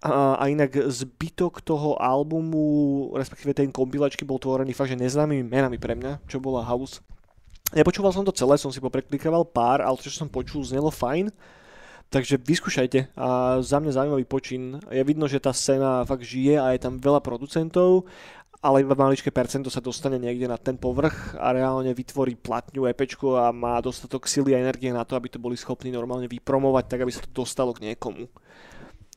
A, inak zbytok toho albumu, respektíve tej kompilačky bol tvorený fakt, že neznámymi menami pre mňa, čo bola House Nepočúval som to celé, som si popreklikával pár, ale to, čo som počul, znelo fajn. Takže vyskúšajte a za mňa zaujímavý počin. Je vidno, že tá scéna fakt žije a je tam veľa producentov, ale iba maličké percento sa dostane niekde na ten povrch a reálne vytvorí platňu, epečku a má dostatok sily a energie na to, aby to boli schopní normálne vypromovať, tak aby sa to dostalo k niekomu.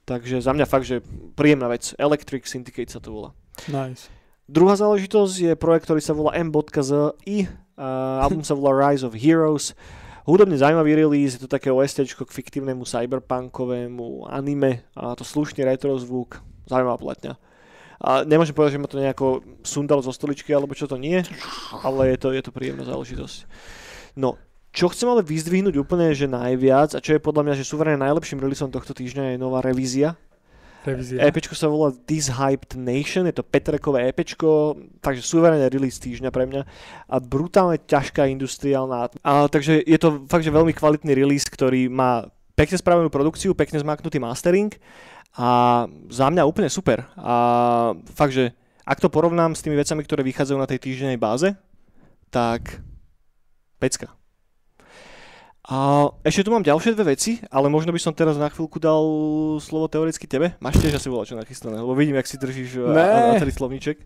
Takže za mňa fakt, že príjemná vec. Electric Syndicate sa to volá. Nice. Druhá záležitosť je projekt, ktorý sa volá M.Z i Uh, album sa volá Rise of Heroes. Hudobne zaujímavý release, je to také OST k fiktívnemu cyberpunkovému anime a to slušný retro zvuk, zaujímavá platňa. A nemôžem povedať, že ma to nejako sundalo zo stoličky alebo čo to nie, ale je to, je to príjemná záležitosť. No, čo chcem ale vyzdvihnúť úplne, že najviac, a čo je podľa mňa, že súverene najlepším releaseom tohto týždňa je nová revízia Revízia. EPčko sa volá This Hyped Nation, je to Petrekové EPčko, takže suverénne release týždňa pre mňa a brutálne ťažká industriálna. A, takže je to fakt, že veľmi kvalitný release, ktorý má pekne spravenú produkciu, pekne zmaknutý mastering a za mňa úplne super. A fakt, že ak to porovnám s tými vecami, ktoré vychádzajú na tej týždennej báze, tak pecka. A ešte tu mám ďalšie dve veci, ale možno by som teraz na chvíľku dal slovo teoreticky tebe. Máš tiež asi volať čo nachystané, lebo vidím, jak si držíš ne. a, a celý slovníček.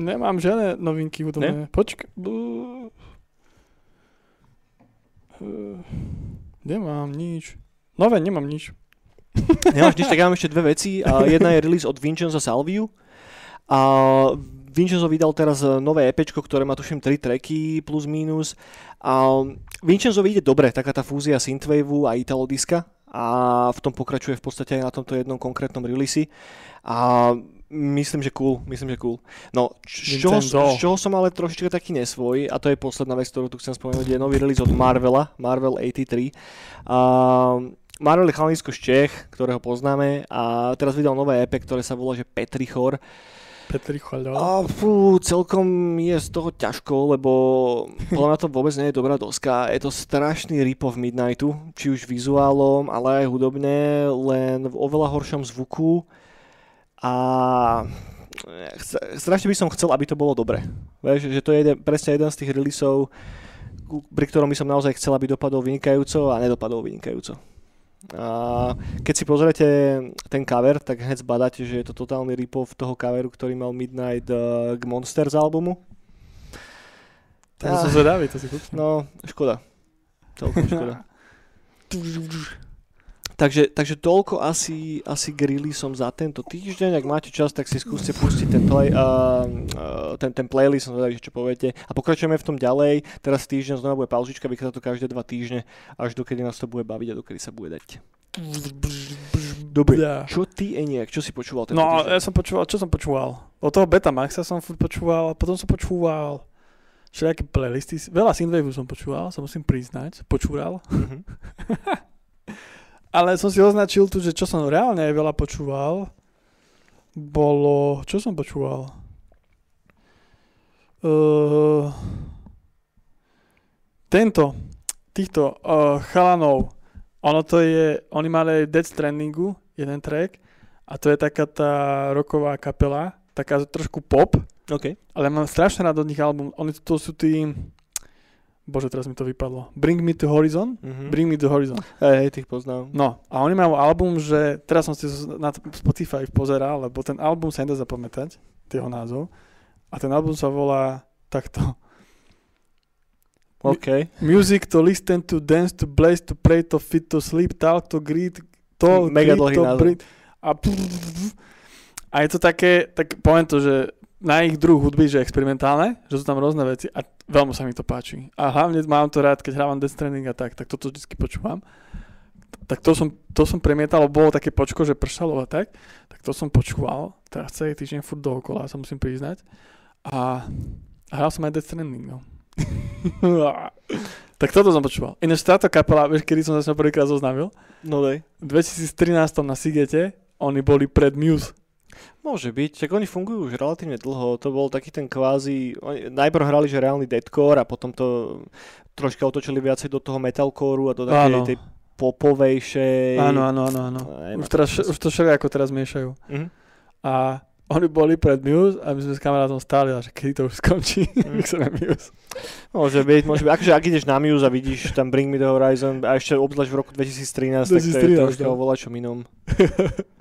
Nemám žiadne novinky hudobné. Počkaj. Nemám nič. Nové, nemám nič. Nemáš nič, tak ja mám ešte dve veci. A jedna je release od Vincenzo Salviu. A Vincenzo vydal teraz nové EP, ktoré má tuším 3 tracky plus minus. A Vincenzo ide dobre, taká tá fúzia synthwaveu a italodiska a v tom pokračuje v podstate aj na tomto jednom konkrétnom release. A myslím, že cool, myslím, že cool. No, z čoho, z čoho som ale trošička taký nesvoj, a to je posledná vec, ktorú tu chcem spomenúť, je nový release od Marvela, Marvel 83. A Marvel je chalanisko z Čech, ktorého poznáme a teraz vydal nové EP, ktoré sa volá, že Petrichor. Petri Chvaľo. A fú, celkom je z toho ťažko, lebo podľa mňa to vôbec nie je dobrá doska. Je to strašný rip of Midnightu, či už vizuálom, ale aj hudobne, len v oveľa horšom zvuku. A strašne by som chcel, aby to bolo dobre. Vieš, že to je jeden, presne jeden z tých releaseov, pri ktorom by som naozaj chcel, aby dopadol vynikajúco a nedopadol vynikajúco. A keď si pozriete ten cover, tak hneď zbadáte, že je to totálny rip-off toho coveru, ktorý mal Midnight uh, k Monsters albumu. To som zvedavý, to si kúpim. No, škoda. Celkom škoda. Takže, takže toľko asi, asi grilly som za tento týždeň. Ak máte čas, tak si skúste pustiť ten, play, uh, uh, ten, ten playlist, som zvedavý, čo poviete. A pokračujeme v tom ďalej. Teraz týždeň znova bude pauzička, vychádza to každé dva týždne, až dokedy nás to bude baviť a dokedy sa bude dať. Dobre, čo ty, Eniak, čo si počúval tento No, týždeň? ja som počúval, čo som počúval? Od toho Betamaxa som furt počúval, potom som počúval všelijaké playlisty. Veľa synthwave som počúval, sa musím priznať, počúval. Mm-hmm. Ale som si označil tu, že čo som reálne aj veľa počúval, bolo... Čo som počúval? Uh, tento, týchto uh, chalanov, ono to je, oni mali Dead Strandingu, jeden track, a to je taká tá roková kapela, taká trošku pop, okay. ale mám strašne rád od nich album. Oni to sú tí, Bože, teraz mi to vypadlo. Bring Me to Horizon? Mm-hmm. Bring Me to Horizon. Hej, hej, tých poznám. No, a oni majú album, že teraz som si na Spotify pozeral, lebo ten album sa nedá zapamätať, jeho názov. A ten album sa volá takto. OK. Music to listen to, dance to, blaze to, pray to, fit to, sleep, talk to, greet, to, Mega greet to, breathe. A, a je to také, tak poviem to, že na ich druh hudby, že experimentálne, že sú tam rôzne veci a veľmi sa mi to páči. A hlavne mám to rád, keď hrávam Death Stranding a tak, tak toto vždy počúvam. Tak to som, to som premietal, bolo také počko, že pršalo a tak, tak to som počúval, teraz celý týždeň furt dookola, sa musím priznať. A, a hral som aj Death Stranding, no. tak toto som počúval. Ináč táto kapela, vieš, kedy som sa prvýkrát zoznámil? No dej. V 2013 na Sigete, oni boli pred Muse. Môže byť, čak oni fungujú už relatívne dlho, to bol taký ten kvázi, oni najprv hrali, že reálny deadcore a potom to troška otočili viacej do toho metalcoreu a do takej Áno. tej popovejšej... Áno, áno, áno, áno. Neviem, Už, teraz, už to všetko ako teraz miešajú. Mhm. A oni boli pred Muse a my sme s kamarátom stáli a že kedy to už skončí, Mm. my chceme Muse. Môže byť, môže byť. Akože ak ideš na Muse a vidíš tam Bring Me The Horizon a ešte obzvlášť v roku 2013, tak to je 2013, troška no. o volačom inom.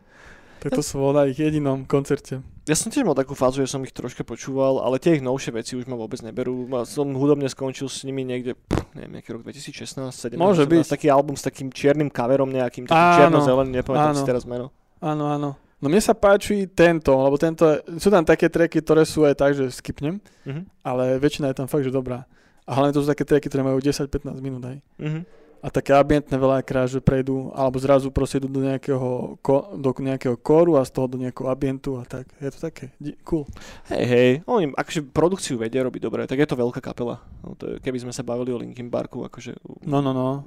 tak to som bol na ich jedinom koncerte. Ja som tiež mal takú fázu, že som ich troška počúval, ale tie ich novšie veci už ma vôbec neberú. Ma- Som hudobne skončil s nimi niekde, pff, neviem, nejaký rok 2016, 17, Môže 18, byť. taký album s takým čiernym kaverom nejakým, takým čierno-zelený, nepamätám si teraz meno. Áno, áno. No mne sa páči tento, lebo tento, sú tam také tracky, ktoré sú aj tak, že skipnem, Mhm. ale väčšina je tam fakt, že dobrá. A hlavne to sú také tracky, ktoré majú 10-15 minút aj. Mhm. A také ambientné veľakrát, že prejdú, alebo zrazu proste idú do nejakého, ko, do nejakého kóru a z toho do nejakého ambientu a tak. Je to také cool. Hej, hej, oni akože produkciu vedia robiť dobre, tak je to veľká kapela. No, to je, keby sme sa bavili o Linkin Parku, akože... No, no, no.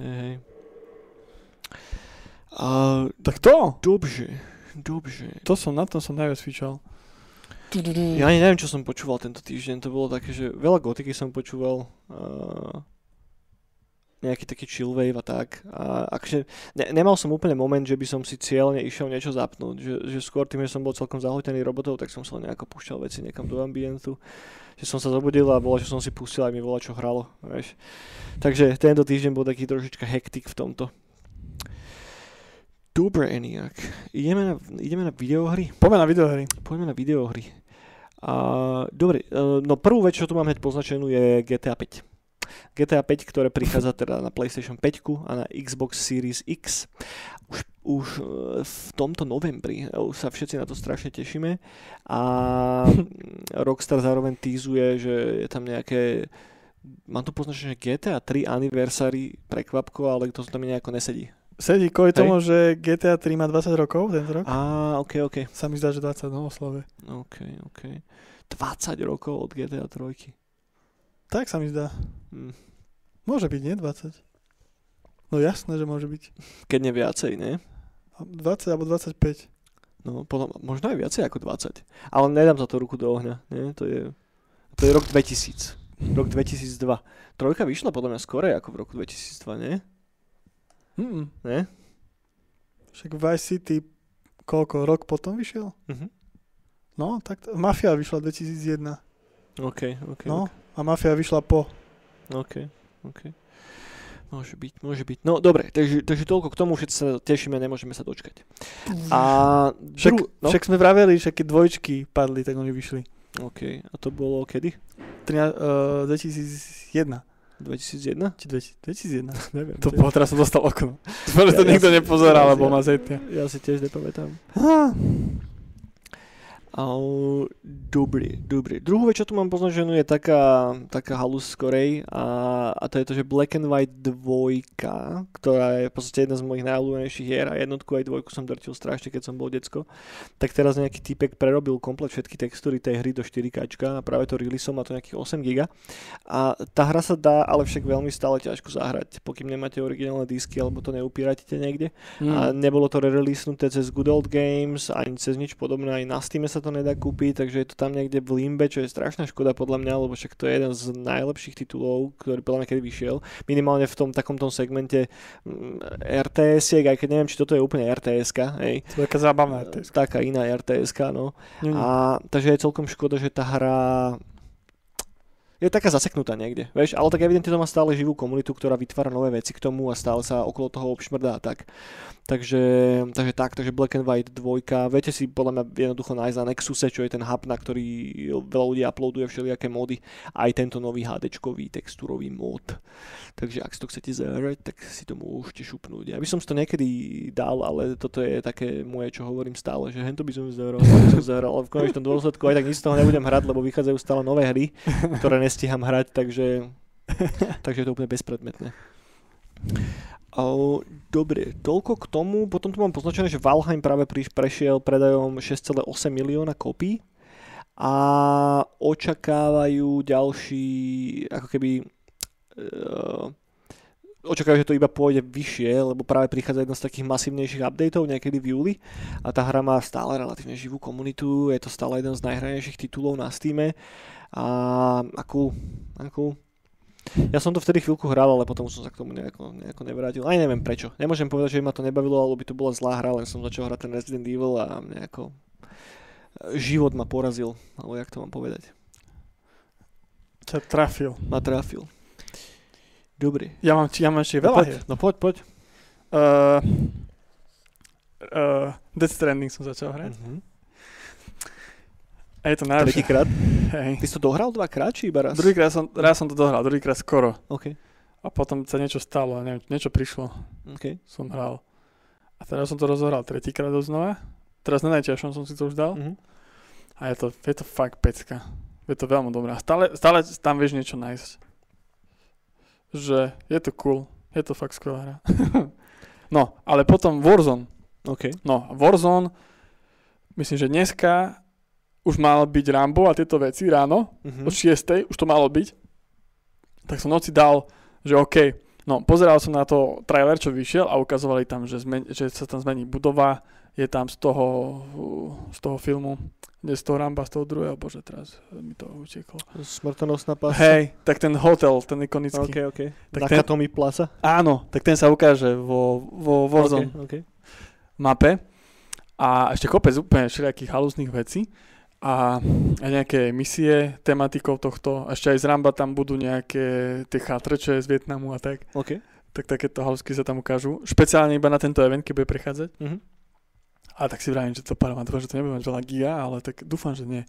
Hej, hej. A, Tak to, dobře, dobře. to som, na tom som najviac fičal. Ja ani neviem, čo som počúval tento týždeň. To bolo také, že veľa gotiky som počúval. Uh, nejaký taký chill wave a tak. A akže, ne, nemal som úplne moment, že by som si cieľne išiel niečo zapnúť. Že, že skôr tým, že som bol celkom zahltený robotov, tak som sa nejako púšťal veci niekam do ambientu. Že som sa zobudil a bolo, že som si pustil aj mi bola čo hralo. Vieš. Takže tento týždeň bol taký trošička hektik v tomto. Dobre, Eniak. Ideme na, ideme na videohry? Poďme na videohry. Poďme na videohry. A, dobre, e, no prvú vec, čo tu mám hneď poznačenú je GTA 5. GTA 5, ktoré prichádza teda na PlayStation 5 a na Xbox Series X. Už, už e, v tomto novembri e, už sa všetci na to strašne tešíme a Rockstar zároveň týzuje, že je tam nejaké mám tu poznačené, že GTA 3 anniversary prekvapko, ale to tam nejako nesedí. Sedí kvôli Hej. tomu, že GTA 3 má 20 rokov tento rok. Á, ok, ok. Sa mi zdá, že 20 no oslave. OK, OK. 20 rokov od GTA 3. Tak sa mi zdá. Hm. Môže byť, nie 20? No jasné, že môže byť. Keď nie viacej, ne? 20 alebo 25. No, potom, možno aj viacej ako 20. Ale nedám za to ruku do ohňa, nie? To je, to je rok 2000. Rok 2002. Trojka vyšla podľa mňa skorej ako v roku 2002, nie? Mm. Ne? Však Vice City koľko, rok potom vyšiel? Mhm. No, tak to, Mafia vyšla 2001. OK, OK, No, a Mafia vyšla po. OK, OK. Môže byť, môže byť. No dobre, takže, takže toľko k tomu, všetci sa tešíme, nemôžeme sa dočkať. A Však, dru- no? však sme vraveli, že keď dvojčky padli, tak oni vyšli. OK, a to bolo kedy? 13, uh, 2001. 2001? Či 2000, 2001. Neviem. To bolo, teraz som dostal okno. Že to Ja- ja nikto nepozeral, ja- lebo ja- ma zetia. Ja si tiež nepamätám. Ah, Au, dobre, dobre. Druhú vec, čo tu mám poznačenú, je taká, taká halus skorej a, a to je to, že Black and White 2, ktorá je v podstate jedna z mojich najobľúbenejších hier a jednotku aj dvojku som drtil strašne, keď som bol decko. Tak teraz nejaký typek prerobil komplet všetky textúry tej hry do 4K a práve to releaseom má to nejakých 8 GB. A tá hra sa dá, ale však veľmi stále ťažko zahrať, pokým nemáte originálne disky alebo to neupíraته niekde. mm. A nebolo to releasenuté cez Good Old Games, ani cez nič podobné, aj na Steam sa to nedá kúpiť, takže je to tam niekde v limbe, čo je strašná škoda podľa mňa, lebo však to je jeden z najlepších titulov, ktorý podľa mňa kedy vyšiel. Minimálne v tom takomto segmente mm, RTS-iek, aj keď neviem, či toto je úplne RTS-ka, hej. To je taká zábavná RTS. Taká iná RTS-ka, no. Mm. A, takže je celkom škoda, že tá hra je taká zaseknutá niekde, vieš, ale tak evidentne to má stále živú komunitu, ktorá vytvára nové veci k tomu a stále sa okolo toho obšmrdá tak. Takže, takže tak, takže Black and White 2, viete si podľa mňa jednoducho nájsť na Nexuse, čo je ten hub, na ktorý veľa ľudí uploaduje všelijaké mody, aj tento nový HDčkový texturový mod. Takže ak si to chcete zahrať, tak si to môžete šupnúť. Ja by som si to niekedy dal, ale toto je také moje, čo hovorím stále, že hento by som zahral, som zahral, ale v konečnom dôsledku aj tak nič z toho nebudem hrať, lebo vychádzajú stále nové hry, ktoré nestíham hrať, takže, takže je to úplne bezpredmetné. Dobre, toľko k tomu. Potom tu mám poznačené, že Valheim práve prešiel predajom 6,8 milióna kopí a očakávajú ďalší, ako keby uh, očakávajú, že to iba pôjde vyššie, lebo práve prichádza jedno z takých masívnejších updateov niekedy v júli a tá hra má stále relatívne živú komunitu, je to stále jeden z najhranejších titulov na Steam a akú, akú ja som to vtedy chvíľku hral, ale potom som sa k tomu nejako, nejako nevrátil. Aj neviem prečo. Nemôžem povedať, že by ma to nebavilo, alebo by to bola zlá hra, len som začal hrať ten Resident Evil a nejako e, život ma porazil, alebo jak to mám povedať. Ťa trafil. Ma trafil. Dobre. Ja mám, ja mám ešte No veľa poď, hier. no poď, poď. Uh, uh, Death Stranding som začal hrať. Mhm. A je to najlepšie. Tretíkrát. Hej. Ty si to dohral dvakrát, či iba raz? Druhýkrát som, raz som to dohral, druhýkrát skoro. OK, A potom sa niečo stalo, neviem, niečo prišlo, OK. som hral. A teraz som to rozohral tretíkrát znova. Teraz na najťažšom som si to už dal. Mhm. A je to, je to fakt pecka. Je to veľmi dobré. A stále, stále tam vieš niečo nájsť. Že je to cool. Je to fakt skvelá hra. no, ale potom Warzone. OK. No, Warzone, myslím, že dneska už mal byť Rambo a tieto veci ráno, Mhm. od 6. už to malo byť. Tak som noci dal, že OK. No, pozeral som na to trailer, čo vyšiel a ukazovali tam, že, zmen- že sa tam zmení budova, je tam z toho, z toho filmu, nie z toho Ramba, z toho druhého, bože, teraz mi to uteklo. Smrtonosná pásca. Hej, tak ten hotel, ten ikonický. OK, OK. Tak Tak ten- Nakatomi Plaza. Áno, tak ten sa ukáže vo, vo Warzone OK, OK. mape a ešte kopec úplne všelijakých halúznych vecí a, a nejaké misie tematikou tohto. Ešte aj z Ramba tam budú nejaké tie chátrče z Vietnamu a tak. OK. Tak takéto halúzky sa tam ukážu. Špeciálne iba na tento event, keď bude prechádzať. Mhm. A tak si vravím, že to pár že to nebude mať veľa giga, ale tak dúfam, že nie.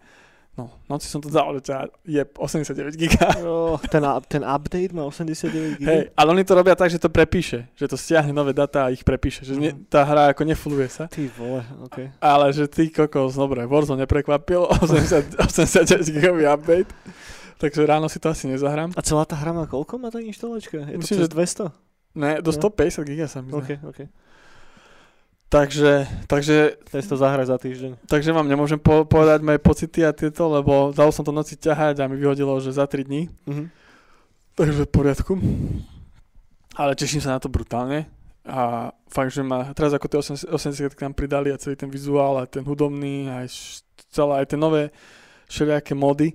No, noci som to dal, že ťa je 89 giga. Oh, ten, ten update má 89 GB. Hej, ale oni to robia tak, že to prepíše, že to stiahne nové data a ich prepíše, že ne, Mhm. tá hra ako nefuluje sa. Ty vole, OK. Ale že ty kokos, dobre, Warzone neprekvapil, 80, 89 gigový update, takže ráno si to asi nezahrám. A celá tá hra má koľko má tá inštalačka? Je Myslím, to cez 200? Ne, do No. 150 giga sa mi zdá. OK, OK. Takže, takže, Teraz to zahraj za týždeň. takže vám nemôžem po- povedať moje pocity a tieto, lebo dal som to noci ťahať a mi vyhodilo, že za 3 dní, Mhm. takže v poriadku. Ale teším sa na to brutálne. A fakt, že ma teraz ako tie 80 80 tam pridali a celý ten vizuál a ten hudobný a celé aj tie nové všelijaké módy,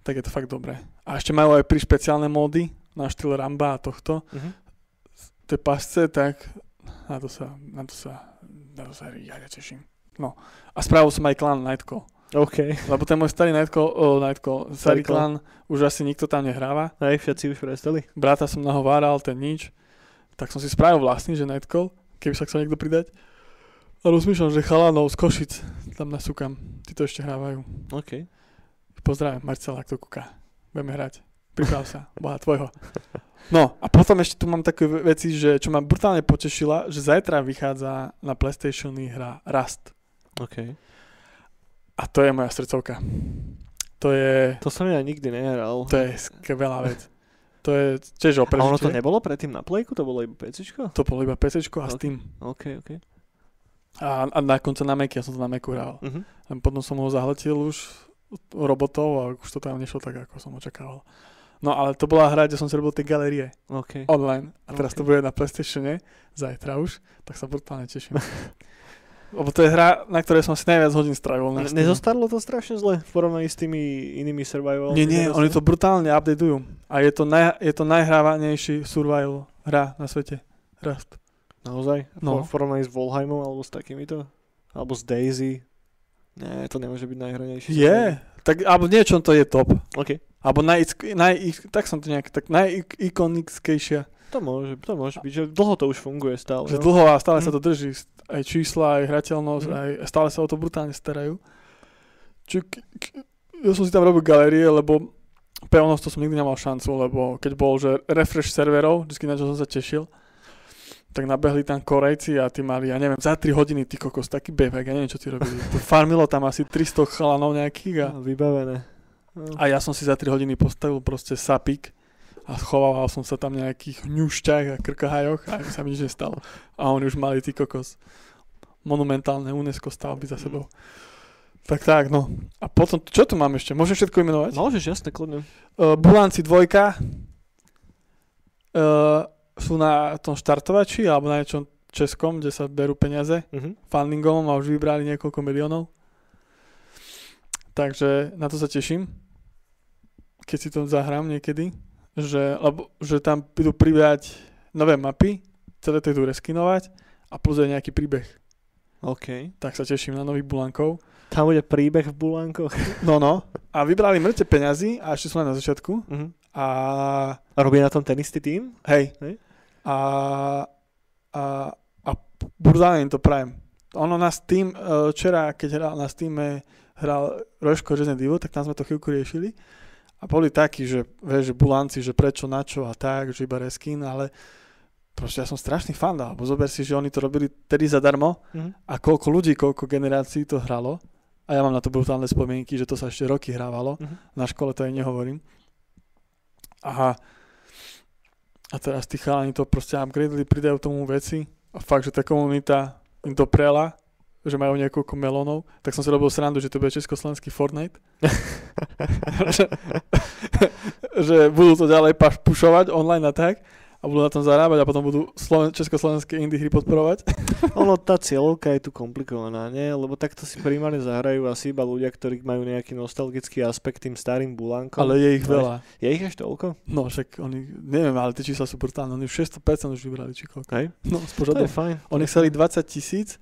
tak je to fakt dobré. A ešte majú aj pri špeciálne módy na štýl Ramba a tohto, Mhm. tie pasce, tak na to sa, na to sa, na to sa ja, teším. No. A spravil som aj klan Nightcall. OK. Lebo ten môj starý Nightcall, oh, Nightcall Starý starý klan, už asi nikto tam nehráva. Hej, všetci už prestali. Brata som nahováral, ten nič. Tak som si spravil vlastný, že Nightcall, keby sa chcel niekto pridať. A rozmýšľam, že chalanov z Košic tam nasúkam. Tí to ešte hrávajú. OK. Pozdravím Marcela, ak to kúka. Budeme hrať. Priprav sa. Boha tvojho. No a potom ešte tu mám také ve- veci, že čo ma brutálne potešila, že zajtra vychádza na Playstationy hra Rust. OK. A to je moja srdcovka. To je, To som ja nikdy nehral. to je skvelá vec. To je tiež o A ono to prežitie. nebolo predtým na Playku? To bolo iba PCčko? To bolo iba PC a Ok. Steam. OK, OK. A, a na konci na Mac, ja som to na Macu hral. Len potom som ho zahletil už robotov a už to tam nešlo tak, ako som očakával. No ale to bola hra, kde som si robil tie galerie OK. online. A teraz Ok. to bude na Playstatione, zajtra už, tak sa brutálne teším. Lebo to je hra, na ktorej som si najviac hodín strávil. Ne-. Nezostarlo to strašne zle v porovnaní s tými inými survival? Nie, nie, oni to brutálne updateujú. A je to, naj, je to najhrávanejší survival hra na svete. Rust. Naozaj? No. No. V porovnaní s Volheimom alebo s takýmito? Alebo s Daisy? Nie, to nemôže byť najhranejší. Je, tak, alebo niečom to je top. OK. Alebo naj, naj, tak som to nejak, tak najikonickejšia. To môže, to môže byť, že dlho to už funguje stále. Že no. dlho a stále Mm. sa to drží. Aj čísla, aj hrateľnosť, Mhm. aj stále sa o to brutálne starajú. Či, k, k, ja som si tam robil galérie, lebo pevnosť to som nikdy nemal šancu, lebo keď bol, že refresh serverov, vždy na čo som sa tešil, tak nabehli tam Korejci a tí mali, ja neviem, za 3 hodiny ty kokos, taký bebek, ja neviem, čo ti robili. To farmilo tam asi 300 chalanov nejakých a, No, Vybavené. No. a ja som si za 3 hodiny postavil proste sapík a schovával som sa tam nejakých ňušťach a krkahajoch a sa mi nič nestalo. A oni už mali ty kokos monumentálne UNESCO stavby za sebou. Tak tak, no. A potom, čo tu mám ešte? Môžem všetko vymenovať? Môžeš, jasne, kľudne. Uh, Bulanci dvojka uh, sú na tom štartovači alebo na niečom českom, kde sa berú peniaze Mhm. fundingom a už vybrali niekoľko miliónov. Takže na to sa teším, keď si to zahrám niekedy, že, lebo, že tam budú pribať nové mapy, celé to idú reskinovať a plus aj nejaký príbeh. OK. Tak sa teším na nových bulankov. Tam bude príbeh v Bulánkoch. No no. A vybrali mŕte peňazí a ešte sú len na začiatku. Mhm. A A robí na tom ten istý tým? hej. Hej. A, a, a brutálne im to prajem. Ono na Steam, eh, včera, keď hral na Steam hral Rožko Resident Evil, tak tam sme to chvíľku riešili. A boli takí, že, vieš, že bulanci, že prečo, na čo a tak, že iba reskin, ale proste ja som strašný fan, alebo zober si, že oni to robili tedy zadarmo Mhm. a koľko ľudí, koľko generácií to hralo. A ja mám na to brutálne spomienky, že to sa ešte roky hrávalo. Mhm. Na škole to aj nehovorím. A, a teraz tí chalani to proste upgradeli, pridajú tomu veci. A fakt, že tá komunita im to prela, že majú niekoľko melónov, tak som si robil srandu, že to bude československý Fortnite. že, že budú to ďalej pušovať online a tak a budú na tom zarábať a potom budú sloven- československé indie hry podporovať. Ono, tá cieľovka je tu komplikovaná, nie? Lebo takto si primárne zahrajú asi iba ľudia, ktorí majú nejaký nostalgický aspekt tým starým bulánkom. Ale je ich veľa. Je ich až toľko? No však oni, neviem, ale tie čísla sú brutálne. Oni už 600% už vybrali, či koľko. Hej. No, To je fajn. Oni chceli 20 tisíc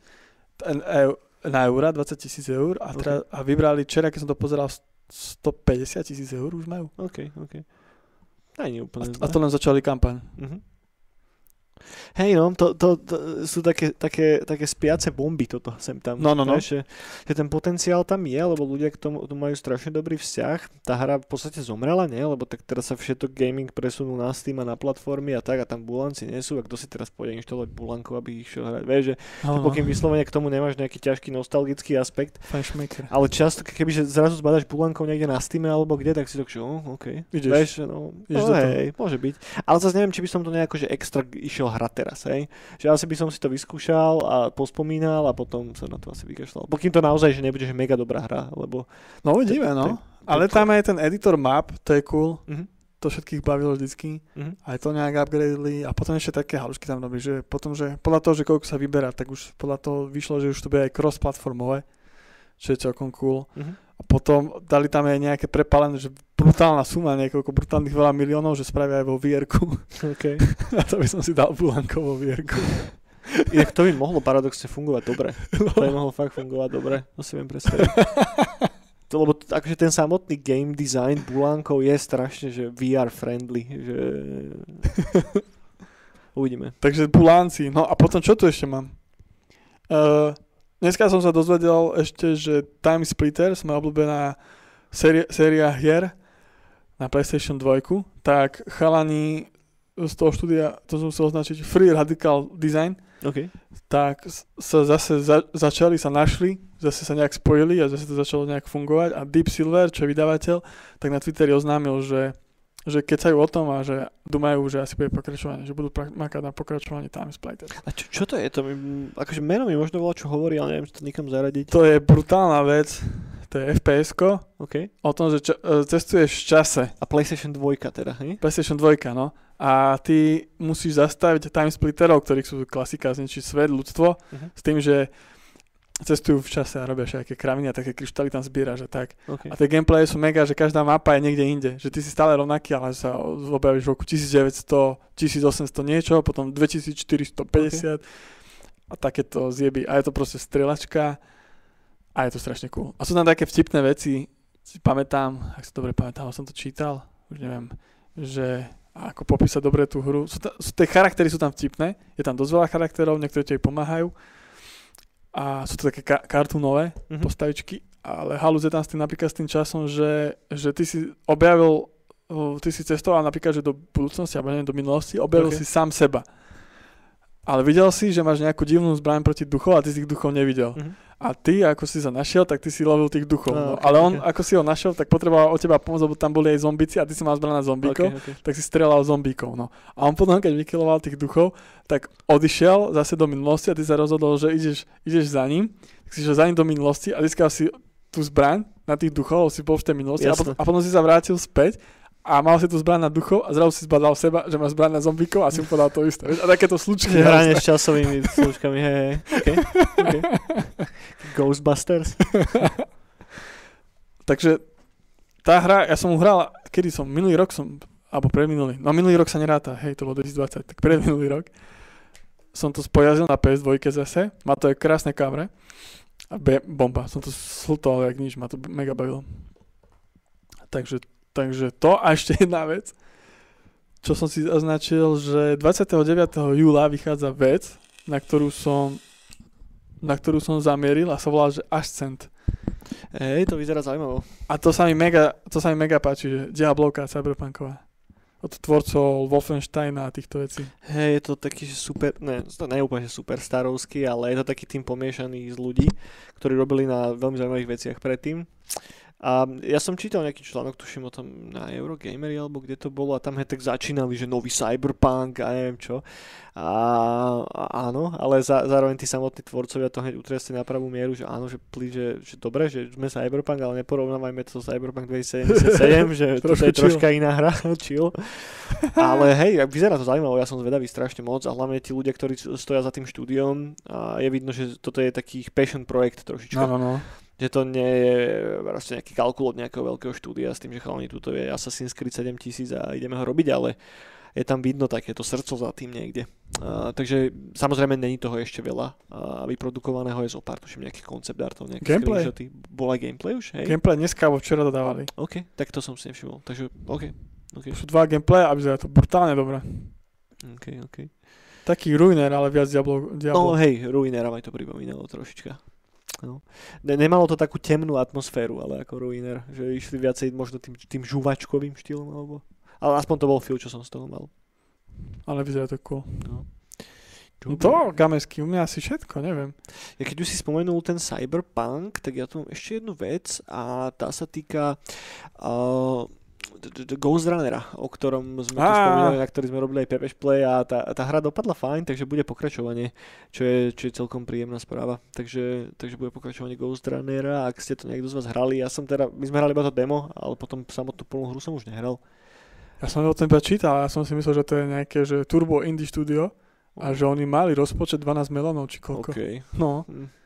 na eura, 20 tisíc eur a, teda, a vybrali včera, keď som to pozeral, 150 tisíc eur už majú. OK, OK. Aj nie A, úplne a to len začali kampaň. Mhm. Hej no, to, to, to sú také, také, také spiace bomby toto sem tam. No, no, no. Že, že ten potenciál tam je, lebo ľudia k tomu, tomu majú strašne dobrý vzťah. Tá hra v podstate zomrela, nie? Lebo tak teraz sa všetko gaming presunú na Steam a na platformy a tak a tam bulanci nie sú. A kto si teraz pôjde inštalovať bulankov, aby ich išiel hrať? Vieš, že No, pokým vyslovene k tomu nemáš nejaký ťažký nostalgický aspekt, Fajnšmaker. ale často, keby zrazu zbadaš bulankov niekde na Steam alebo kde, tak si to, že oh, OK. Ideš. Vieš, no, Ideš no hej, môže byť. Ale zase neviem, či by som to nejako že extra išiel hrať teraz, hej. Že asi by som si to vyskúšal a pospomínal a potom sa na to asi vykašľal. Pokým to naozaj, že nebude že mega dobrá hra, lebo... No uvidíme, no. Ale tam je ten editor map, to je cool. Mhm. To všetkých bavilo vždycky. Mhm. Aj to nejak upgradeli a potom ešte také halušky tam robí, že potom, že podľa toho, že koľko sa vyberá, tak už podľa toho vyšlo, že už to bude aj cross-platformové, čo je celkom cool. Mhm. A potom dali tam aj nejaké prepálené, že brutálna suma, niekoľko brutálnych veľa miliónov, že spravia aj vo vr OK. A to by som si dal Bulankov vo vr Inak to by mohlo paradoxne fungovať dobre. To by mohlo fakt fungovať dobre. To si viem predstaviť. To, lebo akože ten samotný game design Bulánkov je strašne, že VR friendly. Že... Uvidíme. Takže Bulánci. No a potom čo tu ešte mám? Uh, dneska som sa dozvedel ešte, že Time Splitters, moja obľúbená séria, séria hier na PlayStation 2, tak chalani z toho štúdia, to som musel označiť Free Radical Design, OK. tak sa zase za, začali, sa našli, zase sa nejak spojili a zase to začalo nejak fungovať. A Deep Silver, čo je vydavateľ, tak na Twitteri oznámil, že že kecajú o tom a že dumajú, že asi bude pokračovanie, že budú pra- makať na pokračovanie Time Splitters. A čo, čo to je? To mi, akože meno mi možno volá, čo hovorí, ale neviem, či to nikam zaradiť. To je brutálna vec, to je fps OK. o tom, že ča- e, cestuješ v čase, A PlayStation 2 teda, hej? PlayStation 2, no, a ty musíš zastaviť time splitterov, ktorých sú klasika zničiť svet, ľudstvo, Mhm. s tým, že cestujú v čase a robia všetké kraviny a také kryštály tam zbieraš a tak. OK. A tie gameplaye sú mega, že každá mapa je niekde inde. Že ty si stále rovnaký, ale sa objavíš v roku 1900, 1800 niečo, potom 2450 a takéto zjeby. A je to proste strelačka a je to strašne cool. A sú tam také vtipné veci, si pamätám, ak sa dobre pamätám, som to čítal, už neviem, že ako popísať dobre tú hru. Sú, ta, sú tie charaktery sú tam vtipné, je tam dosť veľa charakterov, niektoré ti pomáhajú a sú to také ka- kartúnové Mhm. postavičky, ale halúz je tam s tým napríklad s tým časom, že, že ty si objavil, ty si cestoval napríklad, že do budúcnosti, alebo neviem, do minulosti, objavil Ok. si sám seba. Ale videl si, že máš nejakú divnú zbraň proti duchov a ty si tých duchov nevidel. Mhm. A ty, ako si sa našiel, tak ty si lovil tých duchov. Ah, no. ok, Ale on, ok. ako si ho našiel, tak potreboval od teba pomôcť, lebo tam boli aj zombici a ty si mal zbraň na zombíkov, Okay, okay. tak si strelal zombíkov. No. A on potom, keď vykiloval tých duchov, tak odišiel zase do minulosti a ty sa rozhodol, že ideš, ideš za ním, tak si išiel za ním do minulosti a získal si tú zbraň na tých duchov, si bol v tej minulosti a potom, a potom si sa vrátil späť a mal si tú zbraň na duchov a zrazu si zbadal seba, že máš zbraň na zombíkov a si mu podal to isté. vieš? A takéto slučky. Hranie s časovými slučkami, hej, hej. Okay. Okay. Ghostbusters. Takže tá hra, ja som ju hral, kedy som, minulý rok som, alebo predminulý, no minulý rok sa neráta, hej, to bol 2020, tak predminulý rok som to spojazil na PS2 zase, má to aj krásne kamre a be, bomba, som to slutol jak nič, ma to mega bavilo. Takže, takže to a ešte jedna vec, čo som si označil, že 29. júla vychádza vec, na ktorú som na ktorú som zamieril a sa volá, že Ascent. Hej, to vyzerá zaujímavo. A to sa mi mega, to sa mi mega páči, že Diablovka cyberpunková. Od tvorcov Wolfensteina a týchto vecí. Hej, je to taký super, ne, to nie je úplne super starovský, ale je to taký tým pomiešaný z ľudí, ktorí robili na veľmi zaujímavých veciach predtým. A ja som čítal nejaký článok, tuším o tom na Eurogamery, alebo kde to bolo, a tam hej, tak začínali, že nový cyberpunk a neviem čo. A, a áno, ale za, zároveň tí samotní tvorcovia to hneď utriasli na pravú mieru, že áno, že, pli, že, že dobre, že sme cyberpunk, ale neporovnávajme to so cyberpunk 2077, že to je troška iná hra, chill. Ale hej, vyzerá to zaujímaво, ja som zvedavý strašne moc a hlavne tí ľudia, ktorí stoja za tým štúdiom, a je vidno, že toto je taký passion projekt trošička. No, no, no. Že to nie je proste nejaký kalkul od nejakého veľkého štúdia s tým, že chalani, tuto je Assassin's Creed 7000 a ideme ho robiť, ale je tam vidno takéto srdco za tým niekde. Uh, takže samozrejme není toho ešte veľa. Uh, vyprodukovaného je zo pár, tuším nejakých concept artov, nejaké Gameplay? screenshoty. Bola gameplay už, hej? Gameplay dneska alebo včera dodávali. OK, tak to som si nevšimol. Takže OK, OK, Sú dva gameplay a vyzerá to brutálne dobre. OK, OK. Taký ruiner, ale viac Diablo. No Diablo. hej, Ruinera mi to pripomínalo trošička. No. Ne, nemalo to takú temnú atmosféru, ale ako Ruiner, že išli viacej možno tým, tým žuvačkovým štýlom, alebo... Ale aspoň to bol feel, čo som z toho mal. Ale vyzerá to cool. No. No to, Gamesky, u mňa asi všetko, neviem. Ja keď už si spomenul ten cyberpunk, tak ja tu mám ešte jednu vec a tá sa týka uh, Ghost Runnera, o ktorom sme tu spomínali, na ktorý sme robili aj PPŠ Play a tá, tá hra dopadla fajn, takže bude pokračovanie, čo je, čo je celkom príjemná správa. Takže, takže bude pokračovanie Ghost Runnera, ak ste to niekto z vás hrali, ja som teda, my sme hrali iba to demo, ale potom samotnú plnú hru som už nehral. Ja som o tom iba čítal, ja som si myslel, že to je nejaké, že Turbo Indie Studio a že oni mali rozpočet 12 melónov, či koľko. OK. No, Hm.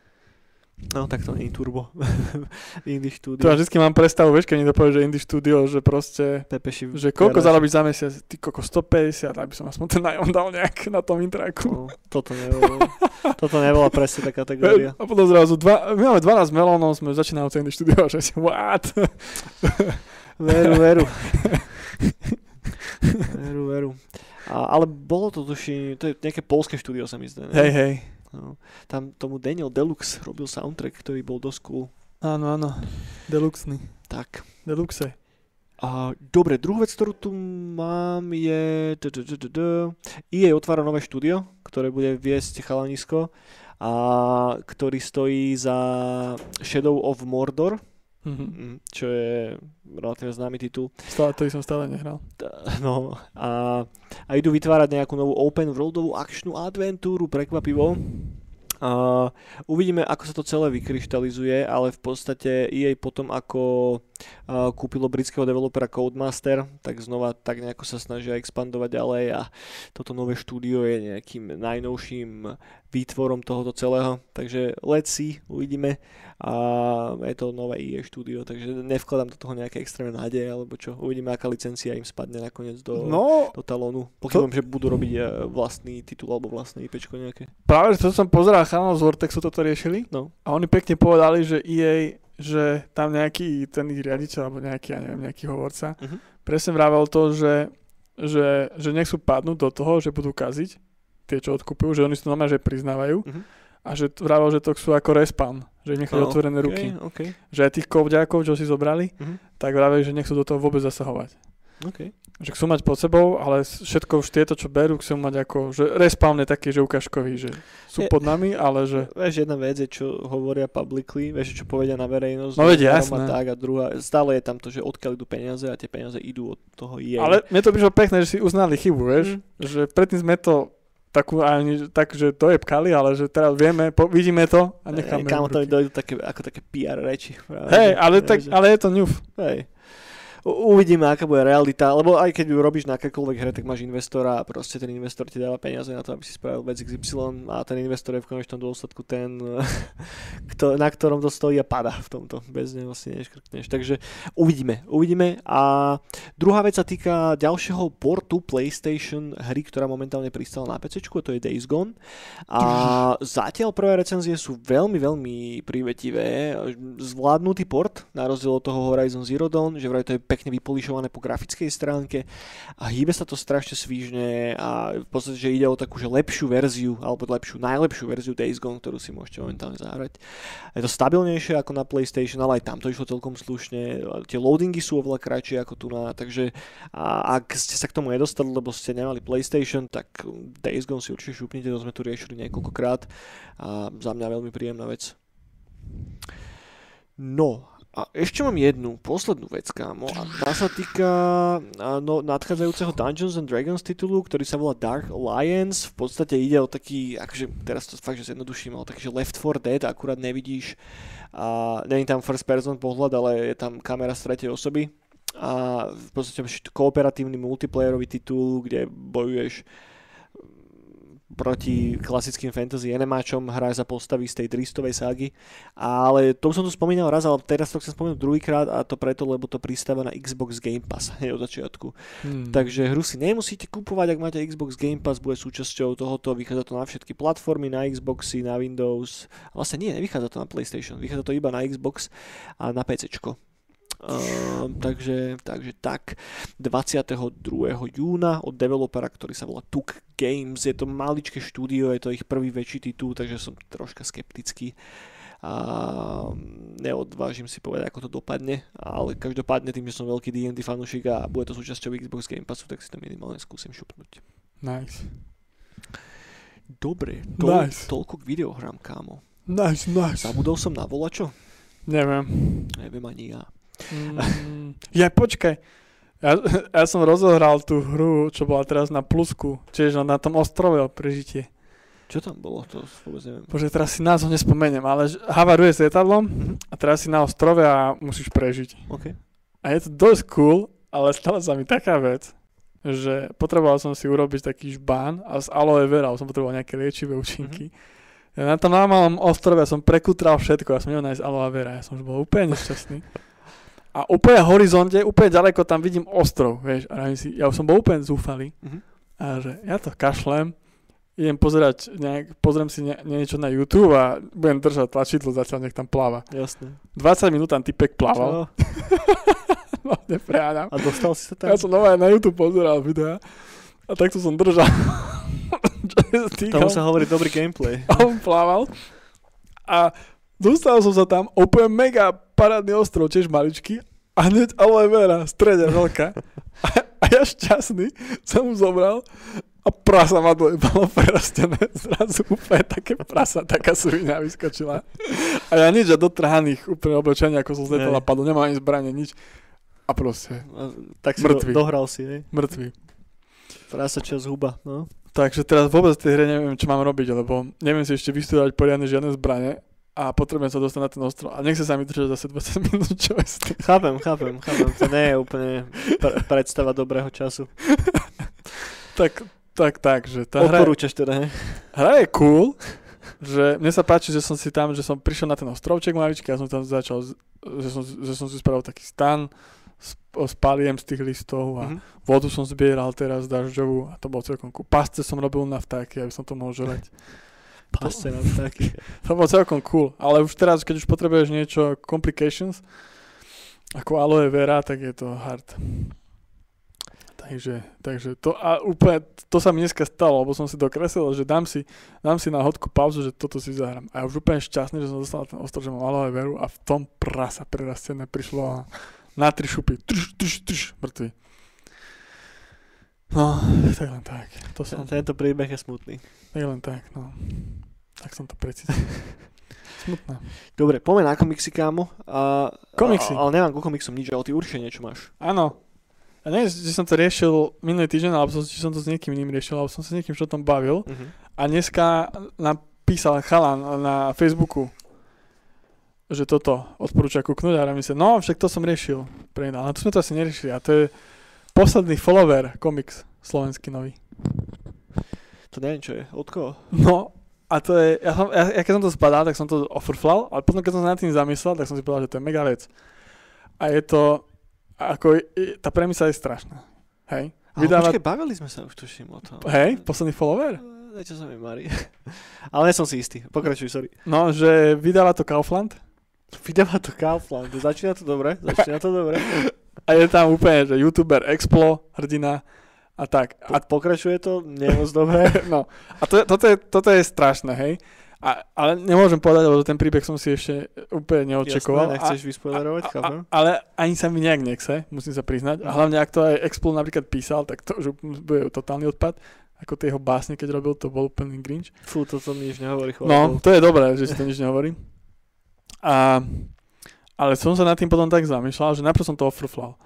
No tak to nie je turbo. Indie to štúdio. ja vždycky mám predstavu, vieš, keď niekto povie, že Indie Studio, že proste Pepeši Že koľko garáž. zarobíš za mesiac? Ty koľko 150, aby som aspoň ten nájom dal nejak na tom intraku. No, toto nebolo, toto nebola presne tá kategória. A potom zrazu, dva, my máme 12 melónov, sme začínali to štúdio, a že si, what? Veru, veru. veru, veru. A, ale bolo to tuším, to je nejaké polské štúdio sa mi zdá. Hej, hej. No, tam tomu Daniel Deluxe robil soundtrack, ktorý bol dosť cool. Áno, áno. Deluxný. Tak. Deluxe. A, dobre, druhú vec, ktorú tu mám je... EA otvára nové štúdio, ktoré bude viesť chalanisko a ktorý stojí za Shadow of Mordor, Mhm. mm, čo je relatívne známy titul. Stále, to som stále nehral. No a, a idú vytvárať nejakú novú open worldovú akčnú adventúru, prekvapivo. A uvidíme, ako sa to celé vykryštalizuje, ale v podstate EA potom, ako kúpilo britského developera Codemaster, tak znova tak nejako sa snažia expandovať ďalej a toto nové štúdio je nejakým najnovším výtvorom tohoto celého. Takže let's see, uvidíme. A je to nové EA štúdio, takže nevkladám do toho nejaké extrémne nádeje, alebo čo. Uvidíme, aká licencia im spadne nakoniec do, No, do talónu. Pochybom, že budú robiť e, vlastný titul alebo vlastné IPčko nejaké. práve, že to som pozeral, chalanov z Vortexu toto riešili No. a oni pekne povedali, že EA že tam nejaký ten riaditeľ, alebo nejaký, ja neviem, nejaký hovorca, Mhm. presne vravel to, že, že, že nechcú padnúť do toho, že budú kaziť tie, čo odkupujú, že oni to normálne, že priznávajú Mhm. a že vravel, že to sú ako respawn, že nechajú No, otvorené OK, ruky. OK, Že aj tých kovďákov, čo si zobrali, Mhm. tak vravel, že nechcú do toho vôbec zasahovať. OK. Že chcú mať pod sebou, ale všetko už tieto, čo berú, chcú mať ako, že respawn je taký, že ukážkový, že sú pod nami, ale že Vieš, jedna vec je, čo hovoria publicly, vieš, čo povedia na verejnosť. No že jasné. A tak, a druhá, stále je tam to, že odkiaľ idú peniaze a tie peniaze idú od toho EA. Ale mne to prišlo pekné, že si uznali chybu, vieš? Mm. Že predtým sme to takú ani, tak, že to je pkali, ale že teraz vieme, po, vidíme to a necháme. Ej, Kámo, to mi dojdu také, ako také PR reči. Hej, ale, tak, ale je to ňuf. Hej. Uvidíme, aká bude realita, lebo aj keď ju robíš na akékoľvek hre, tak máš investora a proste ten investor ti dáva peniaze na to, aby si spravil vec XY a ten investor je v konečnom dôsledku ten, kto, na ktorom to stojí a pada v tomto. Bez neho si neškrkneš. Takže uvidíme, uvidíme. A druhá vec sa týka ďalšieho portu PlayStation hry, ktorá momentálne pristala na PC, to je Days Gone. A zatiaľ prvé recenzie sú veľmi, veľmi privetivé. Zvládnutý port, na rozdiel od toho Horizon Zero Dawn, že vraj to je pekne vypolišované po grafickej stránke a hýbe sa to strašne svížne a v podstate, že ide o takú že lepšiu verziu, alebo lepšiu, najlepšiu verziu Days Gone, ktorú si môžete momentálne zahrať. Je to stabilnejšie ako na PlayStation, ale aj tam to išlo celkom slušne. Tie loadingy sú oveľa kratšie ako tu na, takže a ak ste sa k tomu nedostali, lebo ste nemali PlayStation, tak Days Gone si určite šupnite, to sme tu riešili niekoľkokrát a za mňa veľmi príjemná vec. No, a ešte mám jednu, poslednú vec, kámo. A tá sa týka no, nadchádzajúceho Dungeons and Dragons titulu, ktorý sa volá Dark Alliance. V podstate ide o taký, akože teraz to fakt, že zjednoduším, taký, že Left 4 Dead, akurát nevidíš a není tam first person pohľad, ale je tam kamera z tretej osoby a v podstate kooperatívny multiplayerový titul, kde bojuješ proti klasickým fantasy enemáčom, hráš za postavy z tej Dristovej ságy. Ale to už som tu spomínal raz, ale teraz to chcem spomenúť druhýkrát a to preto, lebo to pristáva na Xbox Game Pass hneď od začiatku. Hmm. Takže hru si nemusíte kupovať, ak máte Xbox Game Pass, bude súčasťou tohoto, vychádza to na všetky platformy, na Xboxy, na Windows. Vlastne nie, nevychádza to na PlayStation, vychádza to iba na Xbox a na PCčko. Uh, takže, takže tak 22. júna od developera, ktorý sa volá Tuk Games. Je to maličké štúdio, je to ich prvý väčší titul, takže som troška skeptický a neodvážim si povedať, ako to dopadne, ale každopádne tým, že som veľký D&D fanúšik a bude to súčasťou Xbox Game Passu, tak si to minimálne skúsim šupnúť. Nice. Dobre, to, Nice. toľko k videohrám, kámo. Nice, nice. Zabudol som na volačo? Neviem. Neviem ani ja. Mm, ja počkaj. Ja, ja som rozohral tú hru, čo bola teraz na plusku, tiež na tom ostrove o prežitie. Čo tam bolo? To vôbec neviem. Bože, teraz si názov nespomeniem, ale havaruje s lietadlom Mhm. a teraz si na ostrove a musíš prežiť. OK. A je to dosť cool, ale stala sa mi taká vec, že potreboval som si urobiť taký žbán a z aloe vera som potreboval nejaké liečivé účinky. Ja na tom malom ostrove som prekutral všetko, ja som nemal nájsť aloe vera, ja som už bol úplne nešťastný. A úplne horizonte, úplne ďaleko tam vidím ostrov, vieš, a ja si, ja už som bol úplne zúfalý. Mhm. A že ja to kašlem, idem pozerať, nejak, pozriem si ne, niečo na YouTube a budem držať tlačidlo zatiaľ, nech tam pláva. Jasné. 20 minút tam typek plával. No, nepreháňam. A dostal si sa tam? Ja som nové na YouTube pozeral videa a takto som držal. Tomu sa hovorí dobrý gameplay. A on plával. A dostal som sa tam, úplne mega parádny ostrov, tiež maličký. A hneď aloe vera, strede veľká. A, a ja šťastný som mu zobral a prasa ma dojebalo prerastené. Zrazu úplne také prasa, taká suvina vyskočila. A ja nič, a dotrhaných úplne oblečenia, ako som z letadla padol, nemám ani zbranie, nič. A proste, A Tak si Mŕtvy. do, dohral si, hej? mŕtvy. Prasačia zhuba, no. Takže teraz vôbec v tej hre neviem, čo mám robiť, lebo neviem si ešte vystudovať poriadne žiadne zbranie a potrebujem sa dostať na ten ostrov. A nechce sa mi držať zase 20 minút, čo. Chápem, chápem, chápem. To nie je úplne pr- predstava dobrého času. Tak, tak, tak, že tá hra, Odporúčaš teda, hej? hra je cool, že mne sa páči, že som si tam, že som prišiel na ten ostrovček maličký, ja som tam začal, že som, že som si spravil taký stan, sp- spaliem z tých listov a Mhm. vodu som zbieral teraz dažďovú a to bolo celkom cool. Pasce som robil na vtáky, aby som to mohol žrať. Pasce na taký. To bolo celkom cool, ale už teraz, keď už potrebuješ niečo complications, ako aloe vera, tak je to hard. Takže, takže to, a úplne, to sa mi dneska stalo, lebo som si dokreslil, že dám si, dám si na hodku pauzu, že toto si zahrám. A ja už úplne šťastný, že som dostal ten ostrov, že mám aloe veru a v tom prasa prerastené prišlo na tri šupy. Trš, trš, trš, mŕtvy. No, tak len tak. To som, Tento príbeh je smutný. tak len tak, no. Tak som to precítil. Smutné. Dobre, poďme na komiksy, kámo. A, Komiksy. A, ale nemám ku komiksom nič, ale ty určite niečo máš. Áno. Ja neviem, či som to riešil minulý týždeň, alebo som, či som to s niekým iným riešil, alebo som sa s niekým čo tom bavil. Uh-huh. A dneska napísal chalan na Facebooku, že toto odporúča kúknuť a mi sa, no však to som riešil. Predal. No to sme to asi neriešili a to je posledný follower komiks slovenský nový. To neviem, čo je. Od koho? No a to je, ja, som, ja, ja keď som to spadal, tak som to ofrflal, ale potom keď som sa nad tým zamyslel, tak som si povedal, že to je mega vec. A je to, ako, tá premisa je strašná. Hej? Ale Vydáva, počkej, bavili sme sa už tuším o tom. hej, posledný follower? Niečo sa mi marí. ale nie som si istý. Pokračuj, sorry. No, že vydáva to Kaufland Vydáva to Kaufland. Začína to dobre. Začína to dobre. a je tam úplne, že youtuber Explo, hrdina a tak. A pokračuje to nie moc dobre. no, a to, je- toto, je, toto je strašné, hej. A, ale nemôžem povedať, lebo ten príbeh som si ešte úplne neočakoval. Jasné, nechceš vyspoilerovať, chápem. ale ani sa mi nejak nechce, musím sa priznať. A hlavne, ak to aj Explo napríklad písal, tak to už bude totálny odpad. Ako tie jeho básne, keď robil, to bol úplný grinch. Fú, toto mi nič nehovorí. chvála No, to je dobré, že si to nič nehovorí. A, ale som sa nad tým potom tak zamýšľal, že najprv som to ofrflal.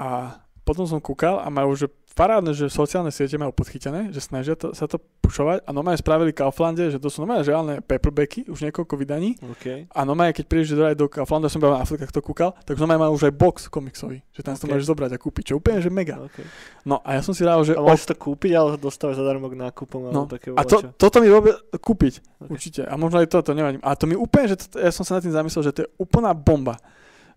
A potom som kúkal a majú, že parádne, že sociálne siete majú podchytené, že snažia to, sa to pušovať a normálne spravili Kauflande, že to sú normálne reálne paperbacky, už niekoľko vydaní OK. a normálne keď prídeš do, do Kauflanda, som bol na Afrikách to kúkal, tak normálne majú už aj box komiksový, že tam si to môžeš zobrať a kúpiť, čo úplne, že mega. okay. No a ja som si rával, že A môžeš to kúpiť, ale dostávaš zadarmo k nákupom No, také a to, toto mi robí kúpiť, Ok. určite. A možno aj toto, nevadím. A to mi úplne, že to, ja som sa nad tým zamyslel, že to je úplná bomba.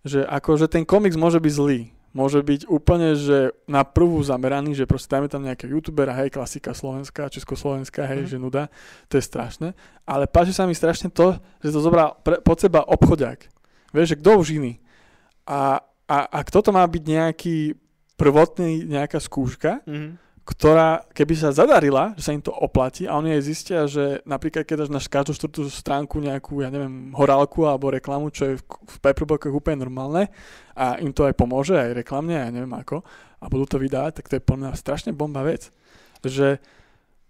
Že akože ten komiks môže byť zlý. Môže byť úplne, že na prvú zameraný, že proste dajme tam nejakého youtubera, hej, klasika slovenská, československá, hej, Mhm. že nuda, to je strašné. Ale páči sa mi strašne to, že to zobral pre, pod seba obchodiak. Vieš, že kto už iný. A, a, a kto to má byť nejaký prvotný, nejaká skúška, Mhm. Ktorá, keby sa zadarila, že sa im to oplatí a oni aj zistia, že napríklad keď dáš na každú štvrtú stránku nejakú, ja neviem, horálku alebo reklamu, čo je v, v paperbackoch úplne normálne a im to aj pomôže, aj reklamne, ja neviem ako, a budú to vydávať, tak to je podľa mňa strašne bomba vec. Že,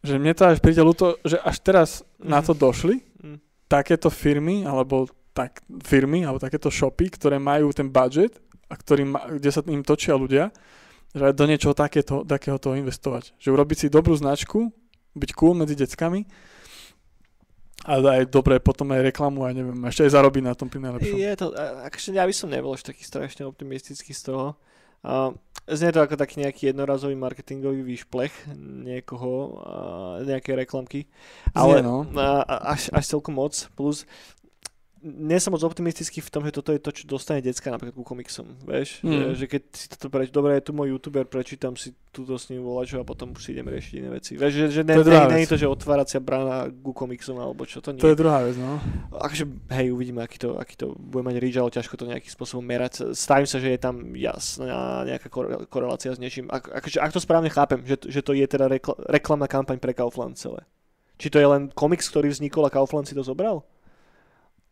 že mne to až príde ľúto, že až teraz na to došli Mhm. takéto firmy, alebo tak, firmy, alebo takéto shopy, ktoré majú ten budget a ktorý ma, kde sa im točia ľudia, že do niečoho takéto, takého toho investovať. Že urobiť si dobrú značku, byť cool medzi deckami a aj dobre potom aj reklamu a neviem, ešte aj zarobiť na tom pri najlepšom. Je to, a- akože ja by som nebol až taký strašne optimistický z toho. A znie to ako taký nejaký jednorazový marketingový výšplech niekoho, a nejaké reklamky. Ale Znie, no. a- až, až celkom moc. Plus nie som moc optimistický v tom, že toto je to, čo dostane decka napríklad ku komiksom. Vieš, Mm. že, že keď si toto preč, dobre, je tu môj youtuber, prečítam si túto s ním volačo a potom už si idem riešiť iné veci. Vieš, že, že ne, To ne, je to, že otváracia brána ku komiksom alebo čo to nie. To je druhá vec, no. Akože, hej, uvidíme, aký to, aký to bude mať reach, ale ťažko to nejakým spôsobom merať. Stavím sa, že je tam jasná nejaká kore- korelácia s niečím. Ak, akože, ak to správne chápem, že, že to je teda rekla, reklamná kampaň pre Kaufland celé. Či to je len komiks, ktorý vznikol a Kaufland si to zobral?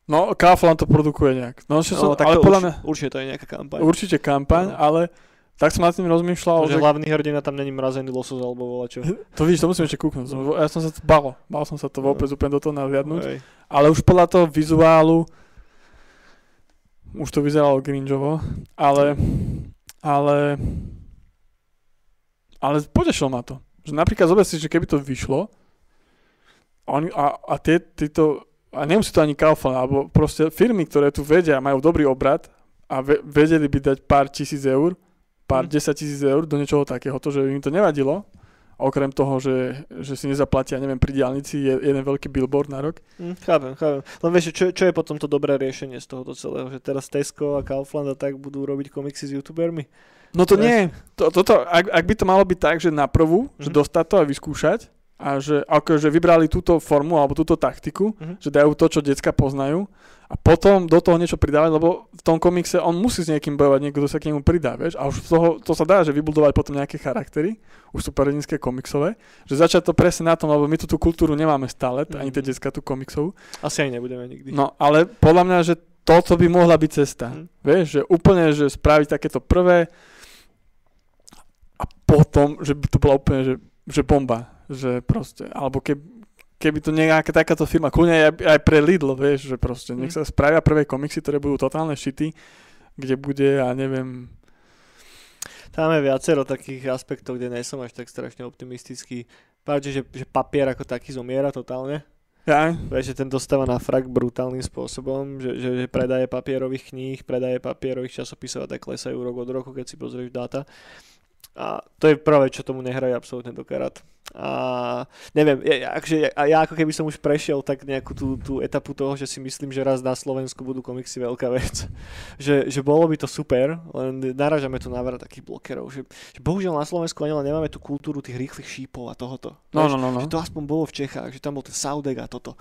No, Kaufland to produkuje nejak. No, že som, tak ale to podľa urč- mňa, určite to je nejaká kampaň. určite kampaň, No. ale tak som nad tým rozmýšľal, že že hlavný hrdina tam není mrazený losos alebo volačo. to vidíš, to musím ešte kúknúť. Som- Ja som sa to bal, bal som sa to No. vôbec úplne do toho nahliadnúť. Hej. Ale už podľa toho vizuálu už to vyzeralo cringeovo, ale ale ale potešilo ma to. Že napríklad zober si, že keby to vyšlo oni, a, a tie, títo a nemusí to ani Kaufland, alebo proste firmy, ktoré tu vedia, majú dobrý obrad a ve, vedeli by dať pár tisíc eur, pár Mm. desať tisíc eur do niečoho takéhoto, že im to nevadilo, okrem toho, že, že si nezaplatia, neviem, pri diálnici je jeden veľký billboard na rok, Hm, chápem, chápem. Len vieš, čo, čo je potom to dobré riešenie z tohoto celého? Že teraz Tesco a Kaufland a tak budú robiť komiksy s youtubermi? No to nie. To, toto, ak, ak by to malo byť tak, že na prvú, že Mhm. dostať to a vyskúšať, a že akože vybrali túto formu alebo túto taktiku, Mhm. že dajú to, čo decka poznajú a potom do toho niečo pridávať, lebo v tom komikse on musí s niekým bojovať, niekto sa k nemu pridá, vieš, a už z toho, to sa dá, že vybudovať potom nejaké charaktery, už superhrdinské komiksové, že začať to presne na tom, lebo my tu tú kultúru nemáme stále, Mhm. ani tie decka tú komiksovú, Asi aj nebudeme nikdy. no ale podľa mňa, že toto by mohla byť cesta, Mhm. vieš, že úplne, že spraviť takéto prvé a potom, že by to bola úplne, že, že bomba, že proste, alebo keby, keby to nejaká takáto firma, kľudne aj, aj pre Lidl, vieš, že proste nech Mhm. sa spravia prvé komiksy, ktoré budú totálne šity, kde bude, ja neviem, Tam je viacero takých aspektov, kde nie som až tak strašne optimistický. Páči, že, že papier ako taký zomiera totálne. ja, Vieš, že ten dostáva na frak brutálnym spôsobom, že, že, že predaje papierových kníh, predaje papierových časopisov a tak klesajú rok od roku, keď si pozrieš dáta. A to je prvé, čo tomu nehraje absolútne do karát. A neviem, ja, akže, ja, ja ako keby som už prešiel tak nejakú tú, tú etapu toho, že si myslím, že raz na Slovensku budú komiksy veľká vec. že, že bolo by to super, len naražame tu na veľa takých blokerov. Že, že bohužiaľ na Slovensku ani len nemáme tú kultúru tých rýchlych šípov a tohoto. no, no, no, no. že to aspoň bolo v Čechách, že tam bol ten Saudek a toto.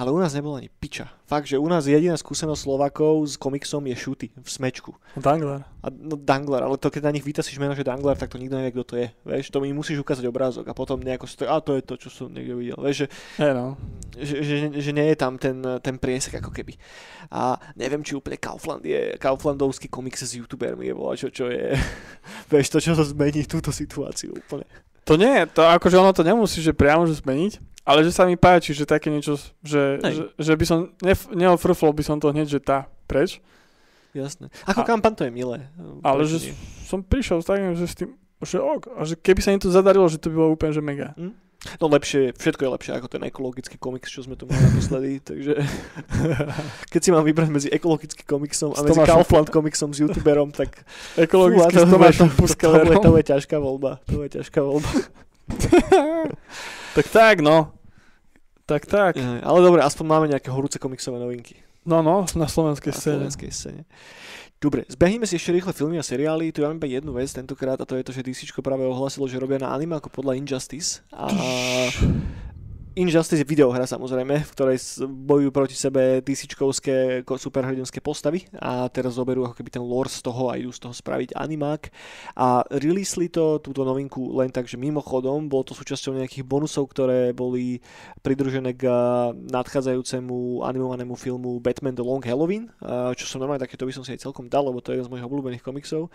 Ale u nás nebolo ani piča. Fakt, že u nás jediná skúsenosť Slovakov s komiksom je šuty v smečku. Dangler. A no Dangler, ale to keď na nich vytasíš meno, že Dangler, tak to nikto nevie, kto to je. Vieš, to mi musíš ukázať obrázok a potom nejako stojí, a to je to, čo som niekde videl. Vieš, že, Hej, no. že, že, že nie je tam ten, ten priesek ako keby. A neviem, či úplne Kaufland je, Kauflandovský komiks s youtubermi je bola, čo, čo je, vieš, to, čo to zmení túto situáciu úplne. To nie, to akože ono to nemusí, že priamo že zmeniť, ale že sa mi páči, že také niečo, že, Hej. že, že by som, nef, neofrflol by som to hneď, že tá, preč, Jasné. Ako A- kampaň to je milé. ale Prečo že nie? som prišiel s takým, že s tým, že ok, a že keby sa im to zadarilo, že to by bolo úplne, že mega. No lepšie, všetko je lepšie ako ten ekologický komiks, čo sme tu mali naposledy, takže keď si mám vybrať medzi ekologickým komiksom a medzi Tomášom Kaufland komiksom s youtuberom, tak a s Tomášom to, to, to, je ťažká voľba, to je ťažká voľba. tak tak, no. Tak tak. Ja, ale dobre, aspoň máme nejaké horúce komiksové novinky No, no, na slovenskej na scéne. slovenskej scéne. Dobre, zbehneme si ešte rýchle filmy a seriály. Tu ja mám iba jednu vec tentokrát a to je to, že DC práve ohlasilo, že robia na anime ako podľa Injustice. A Injustice je videohra samozrejme, v ktorej bojujú proti sebe ko- superhrdinské postavy a teraz zoberú ako keby ten lore z toho a idú z toho spraviť animák a releasli to, túto novinku len tak, že mimochodom, bolo to súčasťou nejakých bonusov, ktoré boli pridružené k a, nadchádzajúcemu animovanému filmu Batman The Long Halloween, a, čo som normálne takéto by som si aj celkom dal, lebo to je jeden z mojich obľúbených komiksov.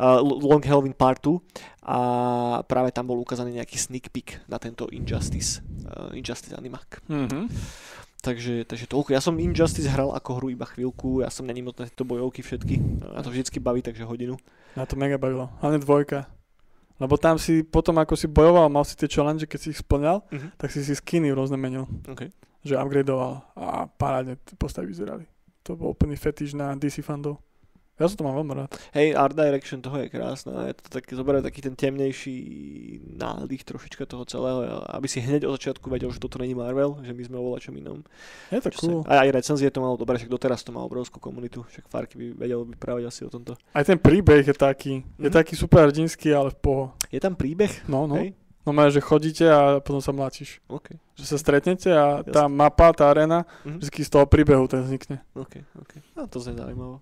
L- Long Halloween Part 2 a práve tam bol ukázaný nejaký sneak peek na tento Injustice, Injustice animák. Mhm. Takže, takže toľko. Ja som Injustice hral ako hru iba chvíľku, ja som není moc na tieto bojovky všetky. A to vždycky baví, takže hodinu. Na to mega bavilo. Hlavne dvojka. Lebo tam si potom, ako si bojoval, mal si tie challenge, keď si ich splňal, Mhm. tak si si skiny rôzne menil. Okay. Že upgradeoval a parádne postavy vyzerali. To bol úplný fetiš na DC fandov. Ja som to mám veľmi rád. Hej, art direction toho je krásna. Je to tak, zoberá taký ten temnejší nádych trošička toho celého, aby si hneď od začiatku vedel, že toto není Marvel, že my sme o čom inom. Je to cool. sa, aj, aj recenzie to malo dobre, však doteraz to má obrovskú komunitu, však Farky by vedel vyprávať asi o tomto. Aj ten príbeh je taký, je Mhm. taký super hrdinský, ale v poho. Je tam príbeh? No, no. Hej? No má, že chodíte a potom sa mláčiš. OK, Že sa stretnete a tá mapa, tá arena, Mhm. vždy z toho príbehu ten vznikne. OK, OK. No to znie zaujímavé.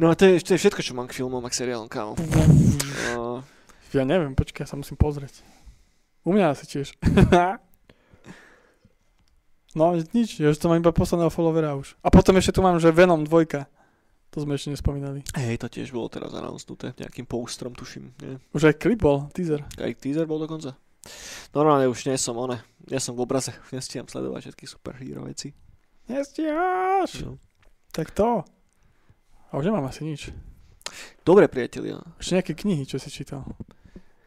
No a to je, to je všetko, čo mám k filmom a k seriálom, kámo. Uh, Ja neviem, počkaj, ja sa musím pozrieť. U mňa asi tiež. no, nič, ja už to mám iba posledného followera už. A potom ešte tu mám, že Venom 2. To sme ešte nespomínali. hej, to tiež bolo teraz announcnuté, nejakým postrom, tuším. Nie? Už aj klip bol, teaser. Aj teaser bol dokonca. Normálne už nie som one, nie som v obraze, už nestíham sledovať všetky superhero veci. Nestíhaš! No. Tak to. A už nemám asi nič. Dobre, priatelia. Ešte nejaké knihy, čo si čítal.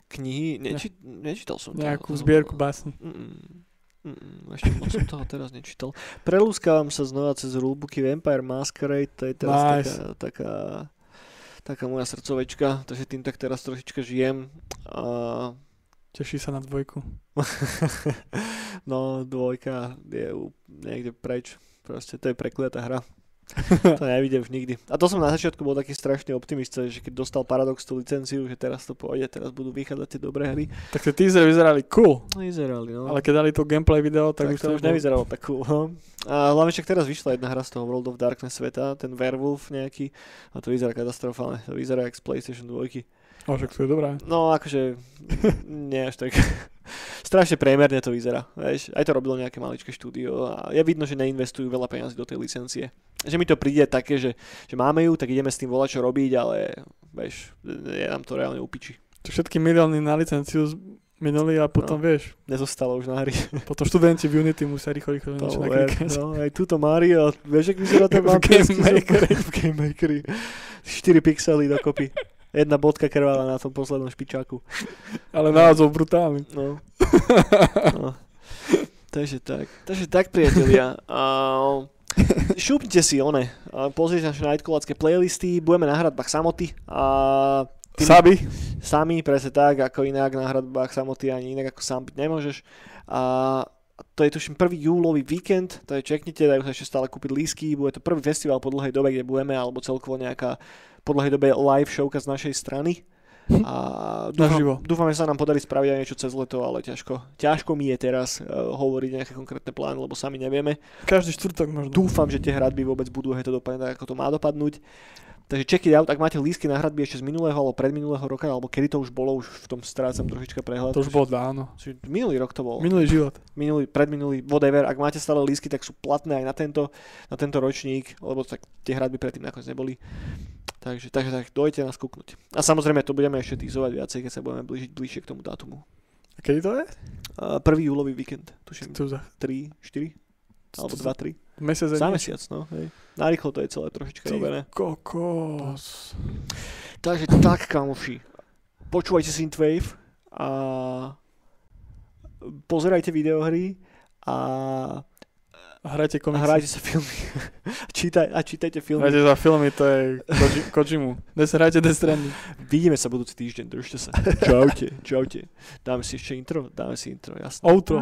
Knihy, neči, nečítal som. Nejakú to- zbierku básni. Mm, mm, ešte moc som toho teraz nečítal. Prelúskávam sa znova cez rulebooky Vampire Masquerade, to je teraz Nice. taká, taká, taká moja srdcovečka, takže tým tak teraz trošička žijem. A, Teší sa na dvojku. no, dvojka je niekde preč. Proste to je prekliatá hra. To nevidím už nikdy. A to som na začiatku bol taký strašný optimista, že keď dostal Paradox tú licenciu, že teraz to pôjde, teraz budú vychádzať tie dobré hry. Tak tie teasery vyzerali cool, No, vyzerali, no. ale keď dali to gameplay video, tak, tak, už to už nevyzeralo tak cool. No. A hlavne však teraz vyšla jedna hra z toho World of Darkness sveta, ten Werewolf nejaký, a to vyzerá katastrofálne. To vyzerá jak z PlayStation 2. O, však to je dobré. No akože, nie až tak. Strašne priemerne to vyzerá. Vieš, aj to robilo nejaké maličké štúdio a je vidno, že neinvestujú veľa peniazy do tej licencie. Že mi to príde také, že, že máme ju, tak ideme s tým volať čo robiť, ale vieš, je nám to reálne upiči. To všetky milióny na licenciu minuli a potom, No. vieš, Nezostalo už na hry. potom študenti v Unity musia rýchlo, rýchlo To niečo naklikať. no, aj túto Mario, vieš, ak vyzerá ten V GameMakeri. zvuk? V GameMakeri. 4 pixely dokopy. Jedna bodka krvála na tom poslednom špičáku. Ale názov brutálny. No. no. Takže tak. Takže tak, priatelia. Uh, šupnite si one. Uh, pozrite naše Nightcallácké playlisty. Budeme na hradbách samoty. A Ty- Saby, sami, presne tak, ako inak na hradbách samoty, ani inak ako sám byť nemôžeš. A to je tuším 1. júlový víkend, to je čeknite, dajú sa ešte stále kúpiť lísky, bude to prvý festival po dlhej dobe, kde budeme, alebo celkovo nejaká po dlhej dobe live showka z našej strany. A Naživo. dúfam, dúfam, že sa nám podarí spraviť aj niečo cez leto, ale ťažko. Ťažko mi je teraz uh, hovoriť nejaké konkrétne plány, lebo sami nevieme. každý štvrtok možno. Dúfam, že tie hradby vôbec budú, hej to dopadne tak, ako to má dopadnúť. Takže check it out, ak máte lístky na hradby ešte z minulého alebo predminulého roka, alebo kedy to už bolo, už v tom strácam trošička prehľad. To už bolo dávno. Čiže Minulý rok to bol. Minulý život. Minulý, predminulý, whatever. Ak máte stále lístky, tak sú platné aj na tento, na tento ročník, lebo tak tie hradby predtým nakoniec neboli. Takže, takže tak, dojte nás kúknuť. A samozrejme to budeme ešte týzovať viacej, keď sa budeme blížiť bližšie k tomu dátumu. A kedy to je? Uh, prvý júlový víkend, tuším, To za 3, 4, alebo 2, 3. mesiac Za mesiac, no. Hej. Narýchlo to je celé trošička Ty robené. kokos. Takže tak, kamoši. Počúvajte Synthwave a pozerajte videohry a A hrajte a komiksy. hrajte sa filmy. Čítaj, a čítajte filmy. Hrajte za filmy, to je Koji, Kojimu. Des, hrajte Death Stranding. Vidíme sa budúci týždeň, držte sa. Čaute, čaute. Dáme si ešte intro? Dáme si intro, jasné. Outro.